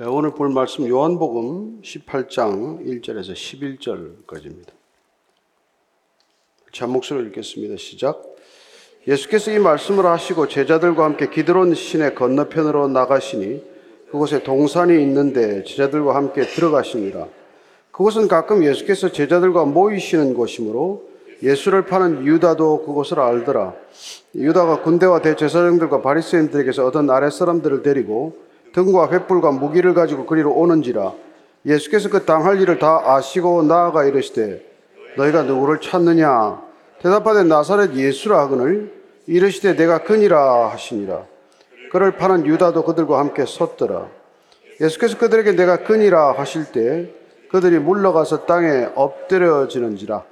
네, 오늘 볼 말씀 요한복음 18장 1절에서 11절까지입니다. 자 목소리를 읽겠습니다. 시작. 예수께서 이 말씀을 하시고 제자들과 함께 기드론 시내 건너편으로 나가시니 그곳에 동산이 있는데 제자들과 함께 들어가시니라. 그곳은 가끔 예수께서 제자들과 모이시는 곳이므로 예수를 파는 유다도 그곳을 알더라. 유다가 군대와 대제사장들과 바리새인들에게서 얻은 아랫사람들을 데리고 등과 횃불과 무기를 가지고 그리로 오는지라 예수께서 그 당할 일을 다 아시고 나아가 이르시되 너희가 누구를 찾느냐? 대답하되 나사렛 예수라 하거늘 이르시되 내가 그니라 하시니라. 그를 파는 유다도 그들과 함께 섰더라. 예수께서 그들에게 내가 그니라 하실 때 그들이 물러가서 땅에 엎드려지는지라.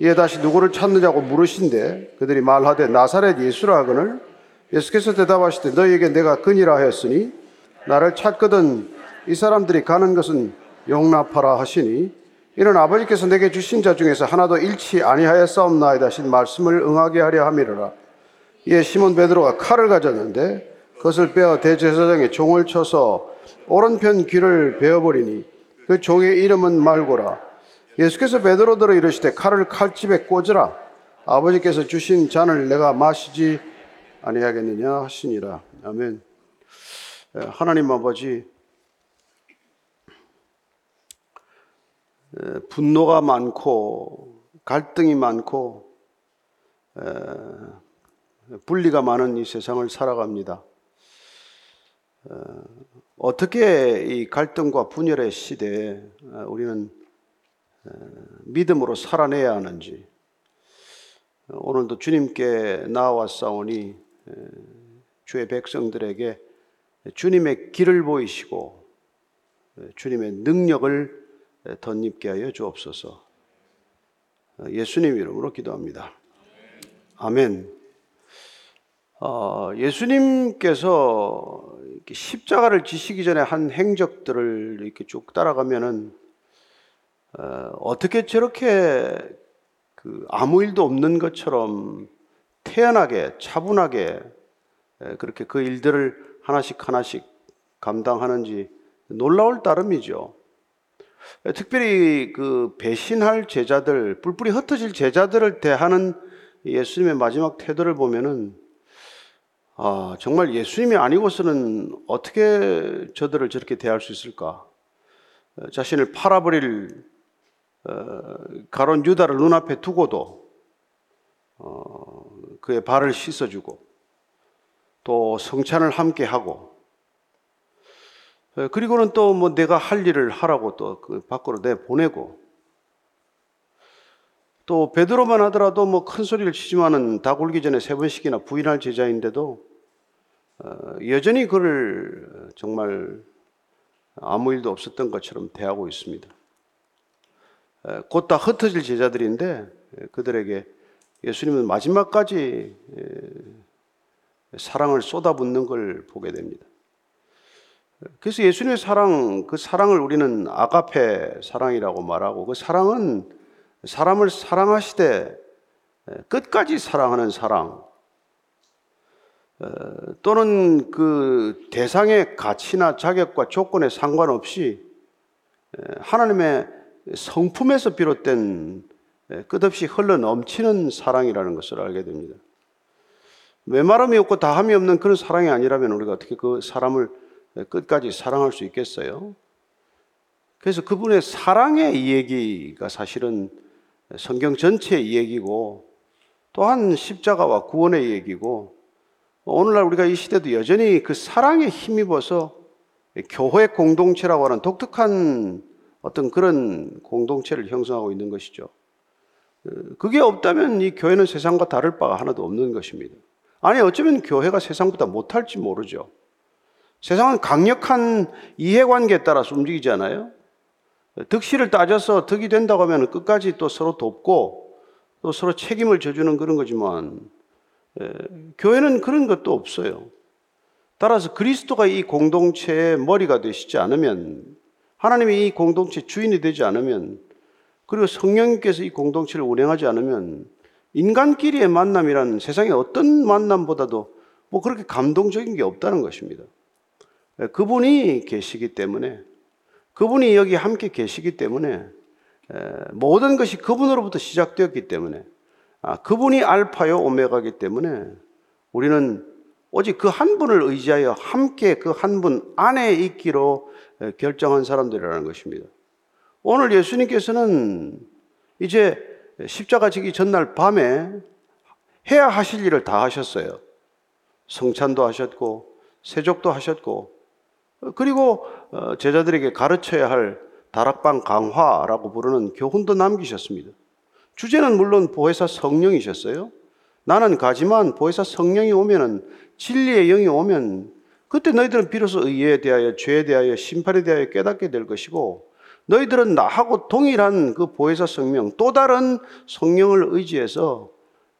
이에 다시 누구를 찾느냐고 물으신데 그들이 말하되 나사렛 예수라 하거늘 예수께서 대답하시되 너희에게 내가 그니라 하였으니 나를 찾거든 이 사람들이 가는 것은 용납하라 하시니 이는 아버지께서 내게 주신 자 중에서 하나도 잃지 아니하였사옵나이다 하신 말씀을 응하게 하려 함이로라. 이에 시몬 베드로가 칼을 가졌는데 그것을 빼어 대제사장의 종을 쳐서 오른편 귀를 베어버리니 그 종의 이름은 말고라. 예수께서 베드로들어 이르시되 칼을 칼집에 꽂으라. 아버지께서 주신 잔을 내가 마시지 아니하겠느냐 하시니라. 아멘 하나님 아버지 분노가 많고 갈등이 많고 분리가 많은 이 세상을 살아갑니다. 어떻게 이 갈등과 분열의 시대에 우리는 믿음으로 살아내야 하는지 오늘도 주님께 나와 싸우니 주의 백성들에게 주님의 길을 보이시고 주님의 능력을 덧입게 하여 주옵소서. 예수님 이름으로 기도합니다. 아멘. 어, 예수님께서 십자가를 지시기 전에 한 행적들을 이렇게 쭉 따라가면은 어, 떻게 저렇게 그 아무 일도 없는 것처럼 태연하게 차분하게 그렇게 그 일들을 하나씩 하나씩 감당하는지 놀라울 따름이죠. 특별히 그 배신할 제자들, 뿔뿔이 흩어질 제자들을 대하는 예수님의 마지막 태도를 보면은 아, 정말 예수님이 아니고서는 어떻게 저들을 저렇게 대할 수 있을까? 자신을 팔아버릴 어, 가론 유다를 눈앞에 두고도 어, 그의 발을 씻어주고 또 성찬을 함께 하고 그리고는 또 뭐 내가 할 일을 하라고 또 그 밖으로 내 보내고 또 베드로만 하더라도 뭐 큰 소리를 치지만은 다 굴기 전에 세 번씩이나 부인할 제자인데도 어, 여전히 그를 정말 아무 일도 없었던 것처럼 대하고 있습니다. 곧 다 흩어질 제자들인데 그들에게 예수님은 마지막까지 사랑을 쏟아붓는 걸 보게 됩니다. 그래서 예수님의 사랑, 그 사랑을 우리는 아가페 사랑이라고 말하고 그 사랑은 사람을 사랑하시되 끝까지 사랑하는 사랑 또는 그 대상의 가치나 자격과 조건에 상관없이 하나님의 성품에서 비롯된 끝없이 흘러 넘치는 사랑이라는 것을 알게 됩니다. 메마름이 없고 다함이 없는 그런 사랑이 아니라면 우리가 어떻게 그 사람을 끝까지 사랑할 수 있겠어요? 그래서 그분의 사랑의 이야기가 사실은 성경 전체의 이야기고 또한 십자가와 구원의 얘기고 오늘날 우리가 이 시대도 여전히 그 사랑에 힘입어서 교회 공동체라고 하는 독특한 어떤 그런 공동체를 형성하고 있는 것이죠. 그게 없다면 이 교회는 세상과 다를 바가 하나도 없는 것입니다. 아니, 어쩌면 교회가 세상보다 못할지 모르죠. 세상은 강력한 이해관계에 따라서 움직이잖아요. 득실을 따져서 득이 된다고 하면 끝까지 또 서로 돕고 또 서로 책임을 져주는 그런 거지만 에, 교회는 그런 것도 없어요. 따라서 그리스도가 이 공동체의 머리가 되시지 않으면 하나님이 이 공동체 주인이 되지 않으면 그리고 성령님께서 이 공동체를 운행하지 않으면 인간끼리의 만남이란 세상의 어떤 만남보다도 뭐 그렇게 감동적인 게 없다는 것입니다. 그분이 계시기 때문에 그분이 여기 함께 계시기 때문에 모든 것이 그분으로부터 시작되었기 때문에 아, 그분이 알파요 오메가이기 때문에 우리는 오직 그 한 분을 의지하여 함께 그 한 분 안에 있기로 결정한 사람들이라는 것입니다. 오늘 예수님께서는 이제 십자가 지기 전날 밤에 해야 하실 일을 다 하셨어요. 성찬도 하셨고, 세족도 하셨고, 그리고 어, 제자들에게 가르쳐야 할 다락방 강화라고 부르는 교훈도 남기셨습니다. 주제는 물론 보혜사 성령이셨어요. 나는 가지만 보혜사 성령이 오면은 진리의 영이 오면 그때 너희들은 비로소 의에 대하여 죄에 대하여 심판에 대하여 깨닫게 될 것이고 너희들은 나하고 동일한 그 보혜사 성령 또 다른 성령을 의지해서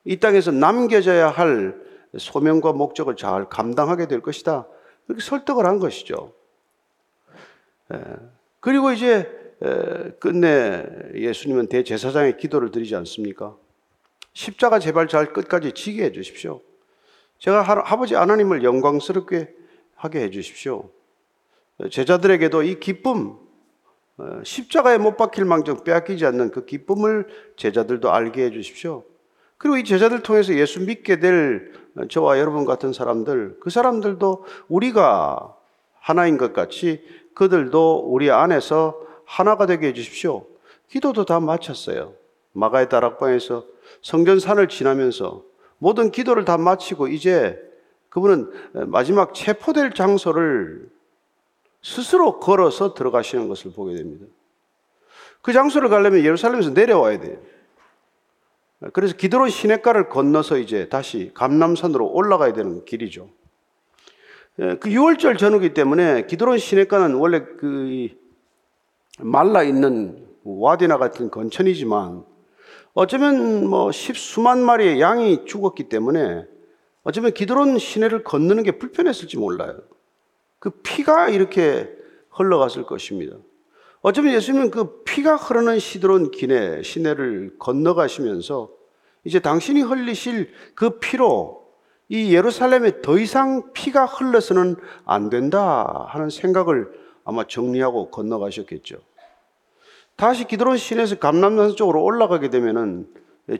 이 땅에서 남겨져야 할 소명과 목적을 잘 감당하게 될 것이다. 그렇게 설득을 한 것이죠. 그리고 이제 끝내 예수님은 대제사장의 기도를 드리지 않습니까? 십자가 제발 잘 끝까지 지게 해 주십시오. 제가 아버지 하나님을 영광스럽게 하게 해 주십시오. 제자들에게도 이 기쁨, 어, 십자가에 못 박힐 망정 빼앗기지 않는 그 기쁨을 제자들도 알게 해 주십시오. 그리고 이 제자들 통해서 예수 믿게 될 저와 여러분 같은 사람들, 그 사람들도 우리가 하나인 것 같이 그들도 우리 안에서 하나가 되게 해 주십시오. 기도도 다 마쳤어요. 마가의 다락방에서 성전산을 지나면서 모든 기도를 다 마치고 이제 그분은 마지막 체포될 장소를 스스로 걸어서 들어가시는 것을 보게 됩니다. 그 장소를 가려면 예루살렘에서 내려와야 돼요. 그래서 기드론 시냇가를 건너서 이제 다시 감남산으로 올라가야 되는 길이죠. 예, 그 6월절 전후기 때문에 기드론 시냇가는 원래 그 말라 있는 와디나 같은 건천이지만 어쩌면 뭐 십수만 마리의 양이 죽었기 때문에 어쩌면 기드론 시내를 건너는 게 불편했을지 몰라요. 그 피가 이렇게 흘러갔을 것입니다. 어쩌면 예수님은 그 피가 흐르는 시드론 기내 시내를 건너가시면서 이제 당신이 흘리실 그 피로 이 예루살렘에 더 이상 피가 흘러서는 안 된다 하는 생각을 아마 정리하고 건너가셨겠죠. 다시 기드론 시내에서 감남산 쪽으로 올라가게 되면은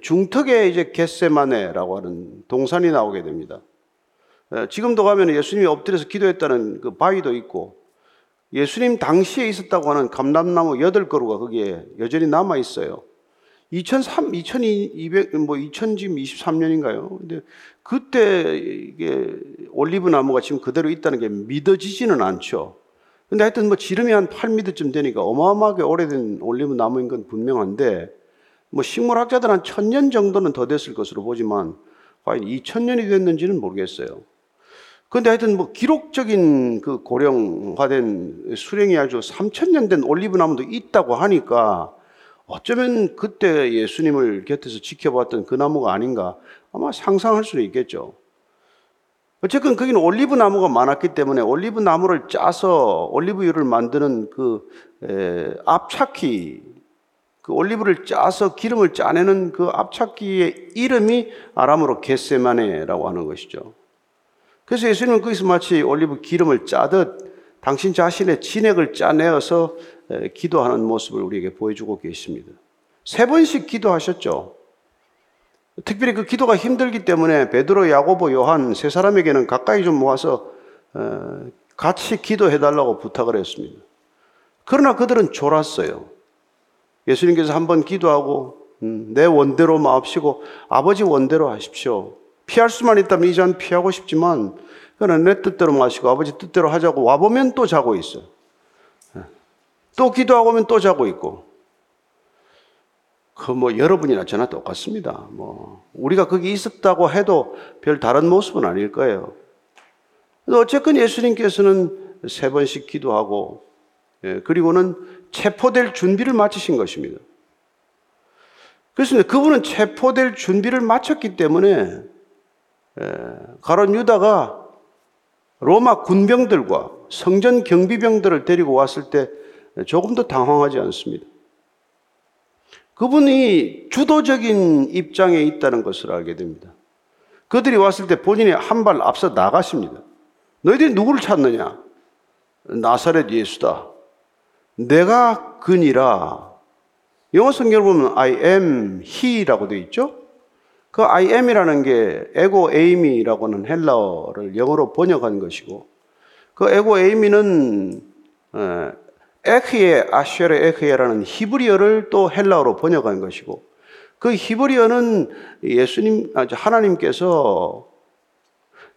중턱에 이제 겟세마네라고 하는 동산이 나오게 됩니다. 지금도 가면 예수님이 엎드려서 기도했다는 그 바위도 있고 예수님 당시에 있었다고 하는 감람나무 여덟 그루가 거기에 여전히 남아 있어요. 2003, 2200, 뭐 2023년인가요? 근데 그때 이게 올리브 나무가 지금 그대로 있다는 게 믿어지지는 않죠. 근데 하여튼 뭐 지름이 한 8m쯤 되니까 어마어마하게 오래된 올리브 나무인 건 분명한데 뭐 식물학자들 한 천 년 정도는 더 됐을 것으로 보지만 과연 2000년이 됐는지는 모르겠어요. 근데 하여튼 뭐 기록적인 그 고령화된 수령이 아주 3000년 된 올리브 나무도 있다고 하니까 어쩌면 그때 예수님을 곁에서 지켜봤던 그 나무가 아닌가 아마 상상할 수는 있겠죠. 어쨌든 거기는 올리브 나무가 많았기 때문에 올리브 나무를 짜서 올리브유를 만드는 그 에, 앞차키, 그 올리브를 짜서 기름을 짜내는 그 앞차키의 이름이 아람으로 겟세마네라고 하는 것이죠. 그래서 예수님은 거기서 마치 올리브 기름을 짜듯 당신 자신의 진액을 짜내어서 기도하는 모습을 우리에게 보여주고 계십니다. 세 번씩 기도하셨죠. 특별히 그 기도가 힘들기 때문에 베드로, 야고보, 요한 세 사람에게는 가까이 좀 모아서 어, 같이 기도해 달라고 부탁을 했습니다. 그러나 그들은 졸았어요. 예수님께서 한번 기도하고 음, 내 원대로 마옵시고 아버지 원대로 하십시오. 피할 수만 있다면 이잔 피하고 싶지만 그는 내 뜻대로 마시고 아버지 뜻대로 하자고 와보면 또 자고 있어. 예. 또 기도하고 오면 또 자고 있고. 그 뭐 여러분이나 저나 똑같습니다. 뭐 우리가 거기 있었다고 해도 별 다른 모습은 아닐 거예요. 어쨌건 예수님께서는 세 번씩 기도하고 예, 그리고는 체포될 준비를 마치신 것입니다. 그렇습니다. 그분은 체포될 준비를 마쳤기 때문에 가론 유다가 로마 군병들과 성전 경비병들을 데리고 왔을 때 조금도 당황하지 않습니다. 그분이 주도적인 입장에 있다는 것을 알게 됩니다. 그들이 왔을 때 본인이 한 발 앞서 나가십니다. 너희들이 누구를 찾느냐? 나사렛 예수다. 내가 그니라. 영어 성경을 보면 I am he라고 되어 있죠? 그 I am이라는 게 에고 에이미라고는 헬라어를 영어로 번역한 것이고 그 에고 에이미는 에크예 아쉐르 에크예라는 히브리어를 또 헬라어로 번역한 것이고 그 히브리어는 예수님 아, 하나님께서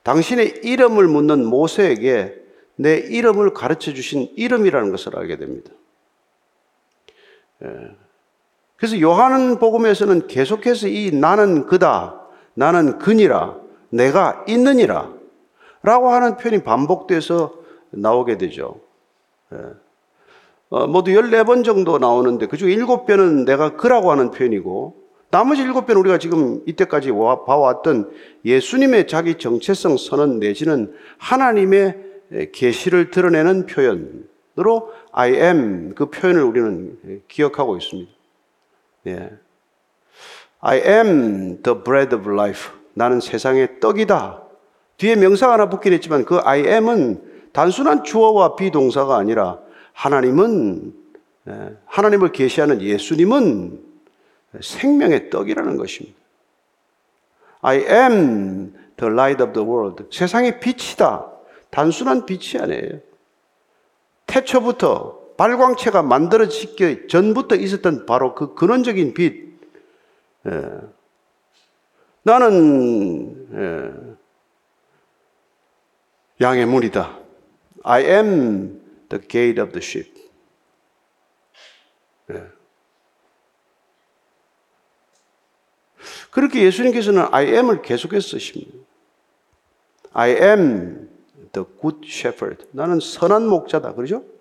당신의 이름을 묻는 모세에게 내 이름을 가르쳐 주신 이름이라는 것을 알게 됩니다. 예. 그래서 요한 복음에서는 계속해서 이 나는 그다, 나는 그니라, 내가 있느니라 라고 하는 표현이 반복돼서 나오게 되죠. 예. 어, 모두 14번 정도 나오는데 그중 7번은 내가 그라고 하는 표현이고 나머지 7번 우리가 지금 이때까지 봐왔던 예수님의 자기 정체성 선언 내지는 하나님의 계시를 드러내는 표현으로 I am 그 표현을 우리는 기억하고 있습니다. 예. I am the bread of life. 나는 세상의 떡이다. 뒤에 명사가 하나 붙긴 했지만 그 I am은 단순한 주어와 비동사가 아니라 하나님은 예, 하나님을 계시하는 예수님은 생명의 떡이라는 것입니다. I am the light of the world. 세상의 빛이다. 단순한 빛이 아니에요. 태초부터 발광체가 만들어지기 전부터 있었던 바로 그 근원적인 빛. 예. 나는 예. 양의 문이다. I am the gate of the sheep. 예. 그렇게 예수님께서는 I am을 계속해서 쓰십니다. I am the good shepherd. 나는 선한 목자다. 그러죠?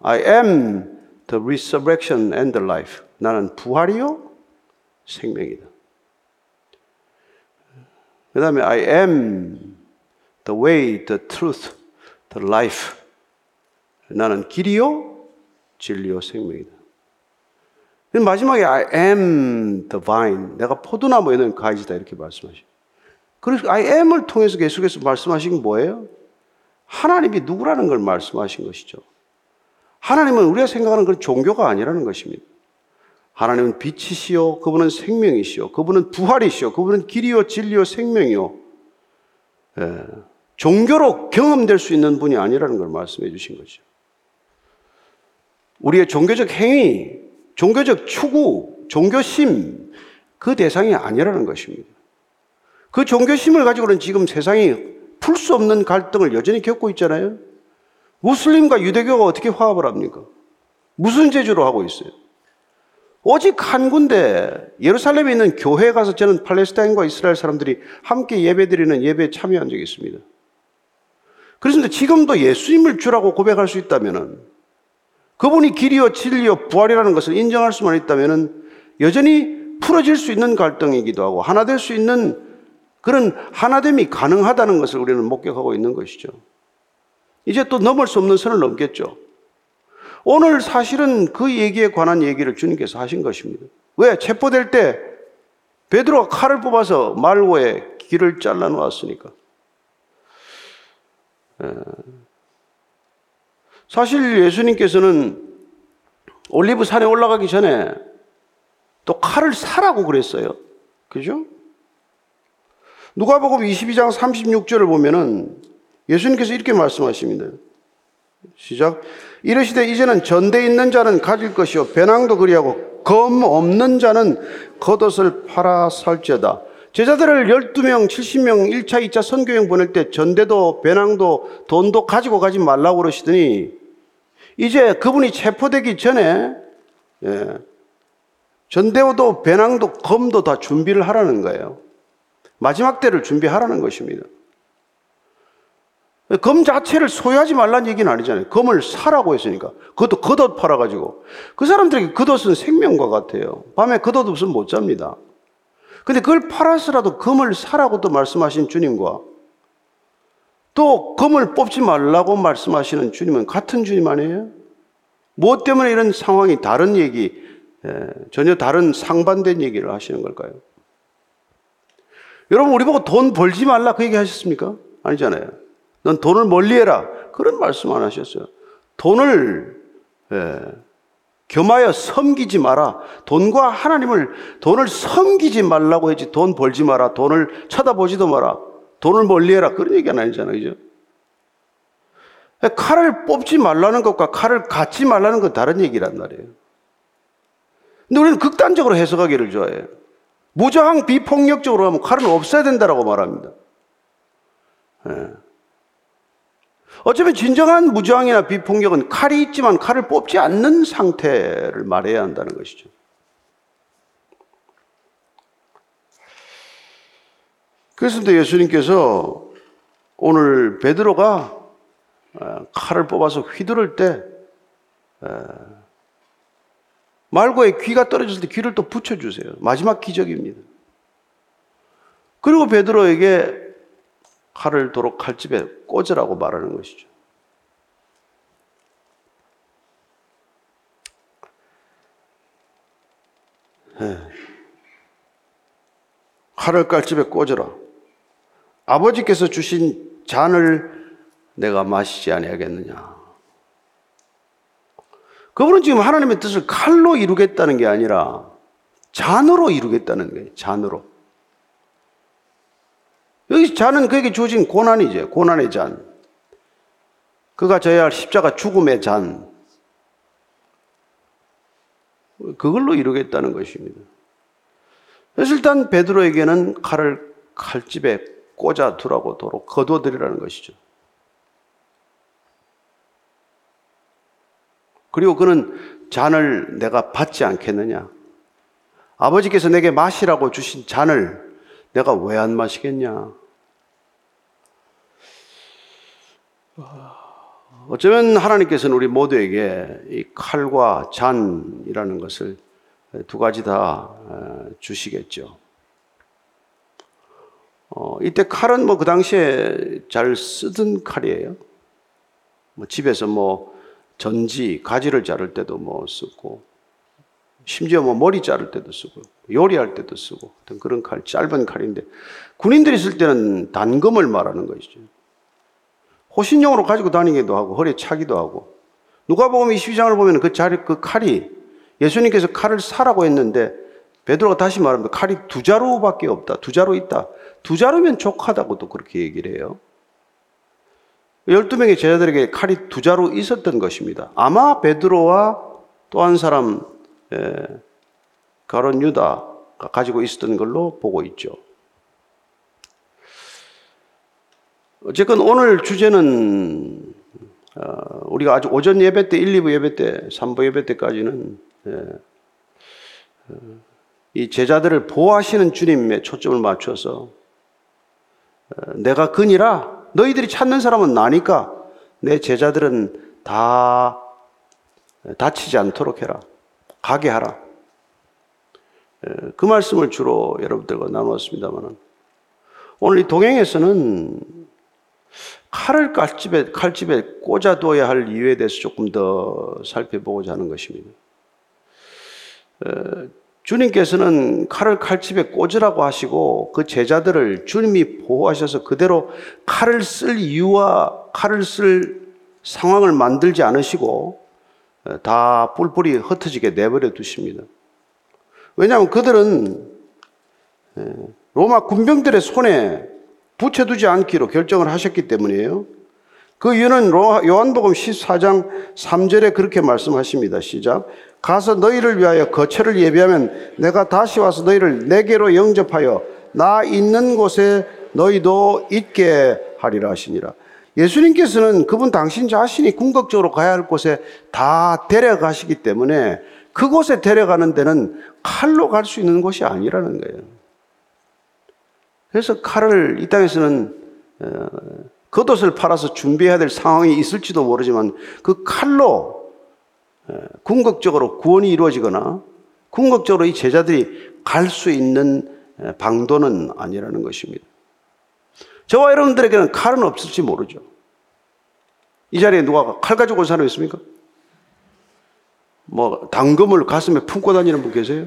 I am the resurrection and the life. 나는 부활이요 생명이다. 그 다음에 I am the way, the truth, the life. 나는 길이요 진리요 생명이다. 마지막에 I am the vine. 내가 포도나무에 는 가지다 이렇게 말씀하시죠. 그래서 I am을 통해서 계속해서 말씀하신 게 뭐예요? 하나님이 누구라는 걸 말씀하신 것이죠. 하나님은 우리가 생각하는 그런 종교가 아니라는 것입니다. 하나님은 빛이시요, 그분은 생명이시요, 그분은 부활이시요, 그분은 길이요, 진리요, 생명이요. 예, 종교로 경험될 수 있는 분이 아니라는 걸 말씀해 주신 거죠. 우리의 종교적 행위, 종교적 추구, 종교심, 그 대상이 아니라는 것입니다. 그 종교심을 가지고는 지금 세상이 풀 수 없는 갈등을 여전히 겪고 있잖아요. 무슬림과 유대교가 어떻게 화합을 합니까? 무슨 제주로 하고 있어요? 오직 한 군데 예루살렘에 있는 교회에 가서 저는 팔레스타인과 이스라엘 사람들이 함께 예배드리는 예배에 참여한 적이 있습니다. 그런데 지금도 예수님을 주라고 고백할 수 있다면은 그분이 길이요 진리요 부활이라는 것을 인정할 수만 있다면은 여전히 풀어질 수 있는 갈등이기도 하고 하나 될 수 있는 그런 하나됨이 가능하다는 것을 우리는 목격하고 있는 것이죠. 이제 또 넘을 수 없는 선을 넘겠죠. 오늘 사실은 그 얘기에 관한 얘기를 주님께서 하신 것입니다. 왜? 체포될 때 베드로가 칼을 뽑아서 말고에 길을 잘라 놓았으니까. 사실 예수님께서는 올리브 산에 올라가기 전에 또 칼을 사라고 그랬어요. 그죠? 누가복음 22장 36절을 보면은 예수님께서 이렇게 말씀하십니다. 시작. 이르시되 이제는 전대 있는 자는 가질 것이요 배낭도 그리하고 검 없는 자는 겉옷을 팔아 살지어다. 제자들을 12명, 70명 1차, 2차 선교행 보낼 때 전대도 배낭도 돈도 가지고 가지 말라고 그러시더니 이제 그분이 체포되기 전에 예, 전대도 배낭도 검도 다 준비를 하라는 거예요. 마지막 때를 준비하라는 것입니다. 검 자체를 소유하지 말라는 얘기는 아니잖아요. 검을 사라고 했으니까. 그것도 겉옷 팔아가지고. 그 사람들에게 겉옷은 생명과 같아요. 밤에 겉옷 없으면 못 잡니다. 근데 그걸 팔아서라도 검을 사라고 또 말씀하신 주님과 또 검을 뽑지 말라고 말씀하시는 주님은 같은 주님 아니에요? 무엇 때문에 이런 상황이 다른 얘기, 전혀 다른 상반된 얘기를 하시는 걸까요? 여러분, 우리 보고 돈 벌지 말라 그 얘기 하셨습니까? 아니잖아요. 넌 돈을 멀리 해라. 그런 말씀 안 하셨어요. 돈을 예, 겸하여 섬기지 마라. 돈과 하나님을 돈을 섬기지 말라고 했지 돈 벌지 마라. 돈을 쳐다보지도 마라. 돈을 멀리해라. 그런 얘기 는 아니잖아요. 그죠? 칼을 뽑지 말라는 것과 칼을 갖지 말라는 건 다른 얘기란 말이에요. 근데 우리는 극단적으로 해석하기를 좋아해요. 무저항 비폭력적으로 하면 칼은 없어야 된다라고 말합니다. 예. 어쩌면 진정한 무저항이나 비폭력은 칼이 있지만 칼을 뽑지 않는 상태를 말해야 한다는 것이죠. 그래서 예수님께서 오늘 베드로가 어, 칼을 뽑아서 휘두를 때 어, 말고의 귀가 떨어졌을 때 귀를 또 붙여주세요. 마지막 기적입니다. 그리고 베드로에게 칼을 도로 칼집에 꽂으라고 말하는 것이죠. 예. 칼을 칼집에 꽂으라. 아버지께서 주신 잔을 내가 마시지 아니하겠느냐. 그분은 지금 하나님의 뜻을 칼로 이루겠다는 게 아니라 잔으로 이루겠다는 거예요. 잔으로. 여기 잔은 그에게 주어진 고난이죠. 고난의 잔. 그가 져야 할 십자가 죽음의 잔. 그걸로 이루겠다는 것입니다. 그래서 일단 베드로에게는 칼을 칼집에 꽂아 두라고 도로 거둬들이라는 것이죠. 그리고 그는 잔을 내가 받지 않겠느냐? 아버지께서 내게 마시라고 주신 잔을 내가 왜 안 마시겠냐? 어쩌면 하나님께서는 우리 모두에게 이 칼과 잔이라는 것을 두 가지 다 어, 주시겠죠. 어, 이때 칼은 뭐 그 당시에 잘 쓰던 칼이에요. 뭐 집에서 뭐 전지, 가지를 자를 때도 뭐 쓰고, 심지어 뭐 머리 자를 때도 쓰고, 요리할 때도 쓰고, 어떤 그런 칼, 짧은 칼인데, 군인들이 쓸 때는 단검을 말하는 것이죠. 호신용으로 가지고 다니기도 하고 허리에 차기도 하고 누가 보면 22장을 보면 그 자리 그 칼이 예수님께서 칼을 사라고 했는데 베드로가 다시 말합니다. 칼이 두 자루밖에 없다. 두 자루 있다. 두 자루면 족하다고도 그렇게 얘기를 해요. 12명의 제자들에게 칼이 두 자루 있었던 것입니다. 아마 베드로와 또 한 사람 가론 유다가 가지고 있었던 걸로 보고 있죠. 어쨌건 오늘 주제는 어, 우리가 아주 오전 예배 때 1, 2부 예배 때 3부 예배 때까지는 예, 어, 이 제자들을 보호하시는 주님의 초점을 맞춰서 어, 내가 근이라 너희들이 찾는 사람은 나니까 내 제자들은 다 다치지 않도록 해라. 가게 하라. 그 말씀을 주로 여러분들과 나누었습니다만 오늘 이 동행에서는 칼을 칼집에, 칼집에 꽂아둬야 할 이유에 대해서 조금 더 살펴보고자 하는 것입니다. 주님께서는 칼을 칼집에 꽂으라고 하시고 그 제자들을 주님이 보호하셔서 그대로 칼을 쓸 이유와 칼을 쓸 상황을 만들지 않으시고 다 뿔뿔이 흩어지게 내버려 두십니다. 왜냐하면 그들은 로마 군병들의 손에 붙여두지 않기로 결정을 하셨기 때문이에요. 그 이유는 요한복음 14장 3절에 그렇게 말씀하십니다. 시작. 가서 너희를 위하여 거처를 예비하면 내가 다시 와서 너희를 내게로 영접하여 나 있는 곳에 너희도 있게 하리라 하시니라. 예수님께서는 그분 당신 자신이 궁극적으로 가야 할 곳에 다 데려가시기 때문에 그곳에 데려가는 데는 칼로 갈 수 있는 곳이 아니라는 거예요. 그래서 칼을 이 땅에서는 어, 겉옷을 팔아서 준비해야 될 상황이 있을지도 모르지만 그 칼로 어, 궁극적으로 구원이 이루어지거나 궁극적으로 이 제자들이 갈 수 있는 어, 방도는 아니라는 것입니다. 저와 여러분들에게는 칼은 없을지 모르죠. 이 자리에 누가 칼 가지고 온 사람 있습니까? 뭐 당금을 가슴에 품고 다니는 분 계세요?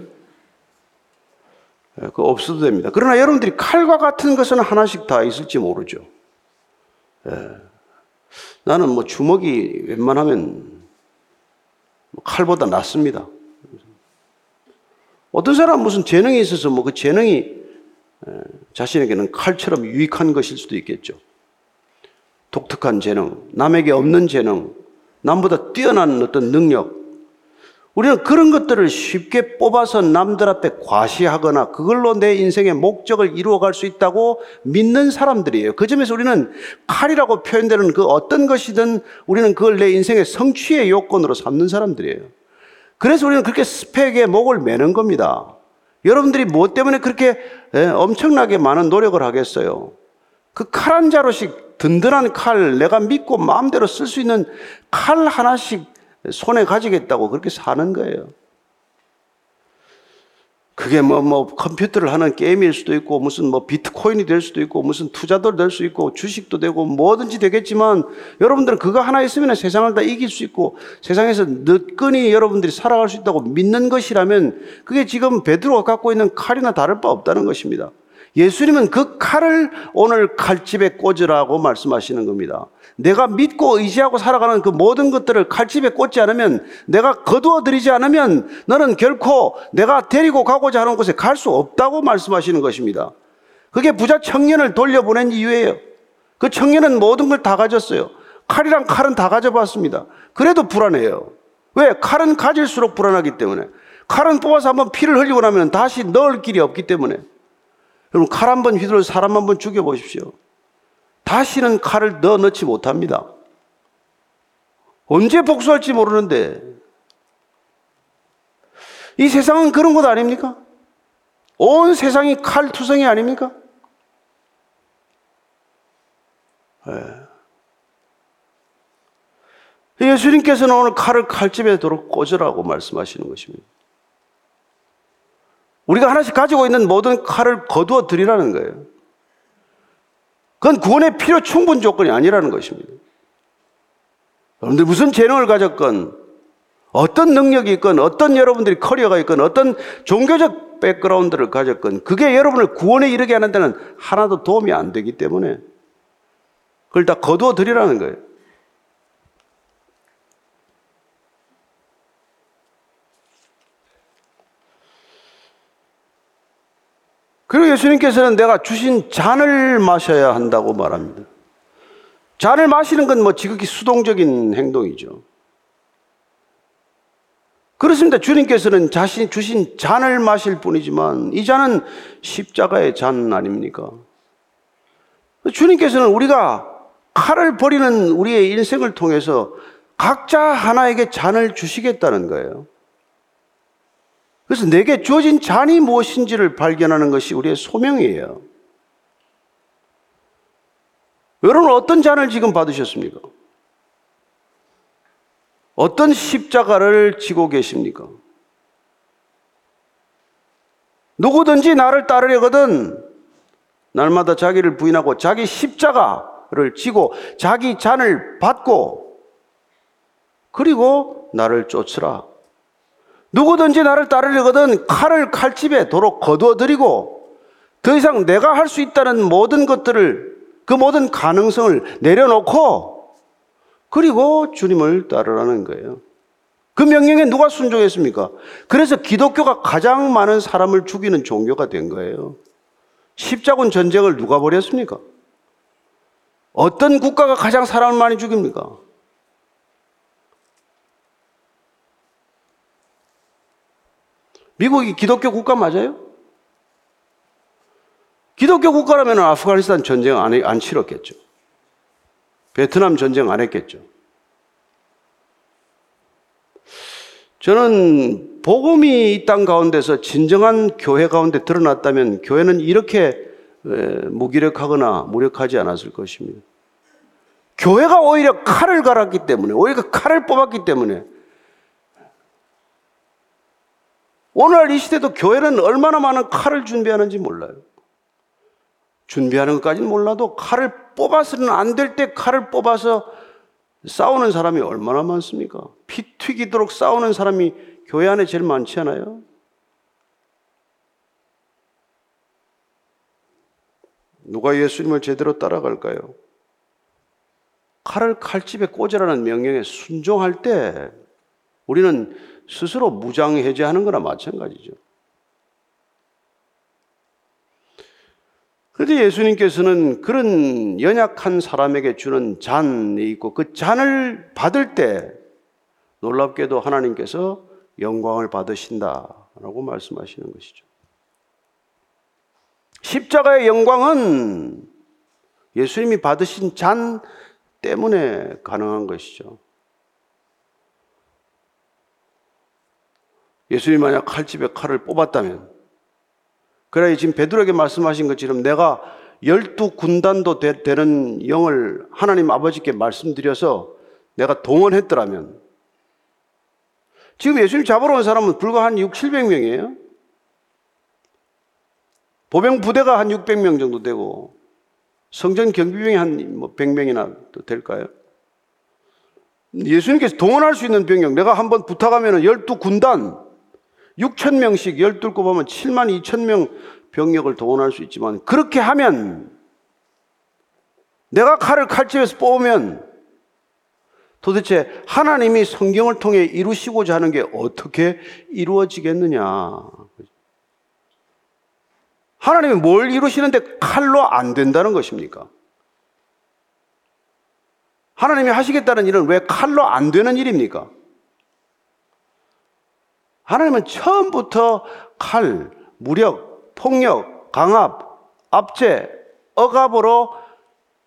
예, 그 없어도 됩니다. 그러나 여러분들이 칼과 같은 것은 하나씩 다 있을지 모르죠. 예. 나는 뭐 주먹이 웬만하면 뭐 칼보다 낫습니다. 어떤 사람 무슨 재능이 있어서 뭐 그 재능이 에, 자신에게는 칼처럼 유익한 것일 수도 있겠죠. 독특한 재능, 남에게 없는 재능, 남보다 뛰어난 어떤 능력. 우리는 그런 것들을 쉽게 뽑아서 남들 앞에 과시하거나 그걸로 내 인생의 목적을 이루어갈 수 있다고 믿는 사람들이에요. 그 점에서 우리는 칼이라고 표현되는 그 어떤 것이든 우리는 그걸 내 인생의 성취의 요건으로 삼는 사람들이에요. 그래서 우리는 그렇게 스펙에 목을 매는 겁니다. 여러분들이 무엇 때문에 그렇게 예, 엄청나게 많은 노력을 하겠어요? 그 칼 한 자루씩 든든한 칼, 내가 믿고 마음대로 쓸 수 있는 칼 하나씩 손에 가지겠다고 그렇게 사는 거예요. 그게 뭐, 뭐, 컴퓨터를 하는 게임일 수도 있고, 무슨 뭐 비트코인이 될 수도 있고, 무슨 투자도 될 수 있고, 주식도 되고, 뭐든지 되겠지만, 여러분들은 그거 하나 있으면 세상을 다 이길 수 있고, 세상에서 늦건이 여러분들이 살아갈 수 있다고 믿는 것이라면, 그게 지금 베드로가 갖고 있는 칼이나 다를 바 없다는 것입니다. 예수님은 그 칼을 오늘 칼집에 꽂으라고 말씀하시는 겁니다. 내가 믿고 의지하고 살아가는 그 모든 것들을 칼집에 꽂지 않으면 내가 거두어 들이지 않으면 너는 결코 내가 데리고 가고자 하는 곳에 갈 수 없다고 말씀하시는 것입니다. 그게 부자 청년을 돌려보낸 이유예요. 그 청년은 모든 걸 다 가졌어요. 칼이랑 칼은 다 가져봤습니다. 그래도 불안해요. 왜? 칼은 가질수록 불안하기 때문에. 칼은 뽑아서 한번 피를 흘리고 나면 다시 넣을 길이 없기 때문에. 여러분, 칼 한 번 휘둘러 사람 한 번 죽여보십시오. 다시는 칼을 넣어 넣지 못합니다. 언제 복수할지 모르는데, 이 세상은 그런 것 아닙니까? 온 세상이 칼투성이 아닙니까? 예. 예수님께서는 오늘 칼을 칼집에 도록 꽂으라고 말씀하시는 것입니다. 우리가 하나씩 가지고 있는 모든 칼을 거두어 드리라는 거예요. 그건 구원의 필요 충분 조건이 아니라는 것입니다. 여러분들 무슨 재능을 가졌건, 어떤 능력이 있건, 어떤 여러분들이 커리어가 있건, 어떤 종교적 백그라운드를 가졌건, 그게 여러분을 구원에 이르게 하는 데는 하나도 도움이 안 되기 때문에, 그걸 다 거두어 드리라는 거예요. 그리고 예수님께서는 내가 주신 잔을 마셔야 한다고 말합니다. 잔을 마시는 건 뭐 지극히 수동적인 행동이죠. 그렇습니다. 주님께서는 자신 주신 잔을 마실 뿐이지만 이 잔은 십자가의 잔 아닙니까? 주님께서는 우리가 칼을 버리는 우리의 인생을 통해서 각자 하나에게 잔을 주시겠다는 거예요. 그래서 내게 주어진 잔이 무엇인지를 발견하는 것이 우리의 소명이에요. 여러분 어떤 잔을 지금 받으셨습니까? 어떤 십자가를 지고 계십니까? 누구든지 나를 따르려거든 날마다 자기를 부인하고 자기 십자가를 지고 자기 잔을 받고 그리고 나를 쫓으라. 누구든지 나를 따르려거든 칼을 칼집에 도로 거두어 드리고 더 이상 내가 할 수 있다는 모든 것들을 그 모든 가능성을 내려놓고 그리고 주님을 따르라는 거예요. 그 명령에 누가 순종했습니까? 그래서 기독교가 가장 많은 사람을 죽이는 종교가 된 거예요. 십자군 전쟁을 누가 벌였습니까? 어떤 국가가 가장 사람을 많이 죽입니까? 미국이 기독교 국가 맞아요? 기독교 국가라면 아프가니스탄 전쟁 안, 안 치렀겠죠. 베트남 전쟁 안 했겠죠. 저는 복음이 이 땅 가운데서 진정한 교회 가운데 드러났다면 교회는 이렇게 무기력하거나 무력하지 않았을 것입니다. 교회가 오히려 칼을 갈았기 때문에, 오히려 칼을 뽑았기 때문에 오늘날 이 시대도 교회는 얼마나 많은 칼을 준비하는지 몰라요. 준비하는 것까지는 몰라도 칼을 뽑아서는 안 될 때 칼을 뽑아서 싸우는 사람이 얼마나 많습니까? 피 튀기도록 싸우는 사람이 교회 안에 제일 많지 않아요? 누가 예수님을 제대로 따라갈까요? 칼을 칼집에 꽂으라는 명령에 순종할 때 우리는 스스로 무장해제하는 거나 마찬가지죠. 그런데 예수님께서는 그런 연약한 사람에게 주는 잔이 있고 그 잔을 받을 때 놀랍게도 하나님께서 영광을 받으신다라고 말씀하시는 것이죠. 십자가의 영광은 예수님이 받으신 잔 때문에 가능한 것이죠. 예수님이 만약 칼집에 칼을 뽑았다면, 그래 지금 베드로에게 말씀하신 것처럼 내가 열두 군단도 되, 는 영을 하나님 아버지께 말씀드려서 내가 동원했더라면, 지금 예수님 잡으러 온 사람은 불과 한 6, 700명이에요. 보병 부대가 한 600명 정도 되고, 성전 경비병이 한 100명이나 뭐 될까요? 예수님께서 동원할 수 있는 병력, 내가 한번 부탁하면 12군단, 6천 명씩 12고 보면 7만 2천 명 병력을 동원할 수 있지만, 그렇게 하면, 내가 칼을 칼집에서 뽑으면, 도대체 하나님이 성경을 통해 이루시고자 하는 게 어떻게 이루어지겠느냐. 하나님이 뭘 이루시는데 칼로 안 된다는 것입니까? 하나님이 하시겠다는 일은 왜 칼로 안 되는 일입니까? 하나님은 처음부터 칼, 무력, 폭력, 강압, 압제, 억압으로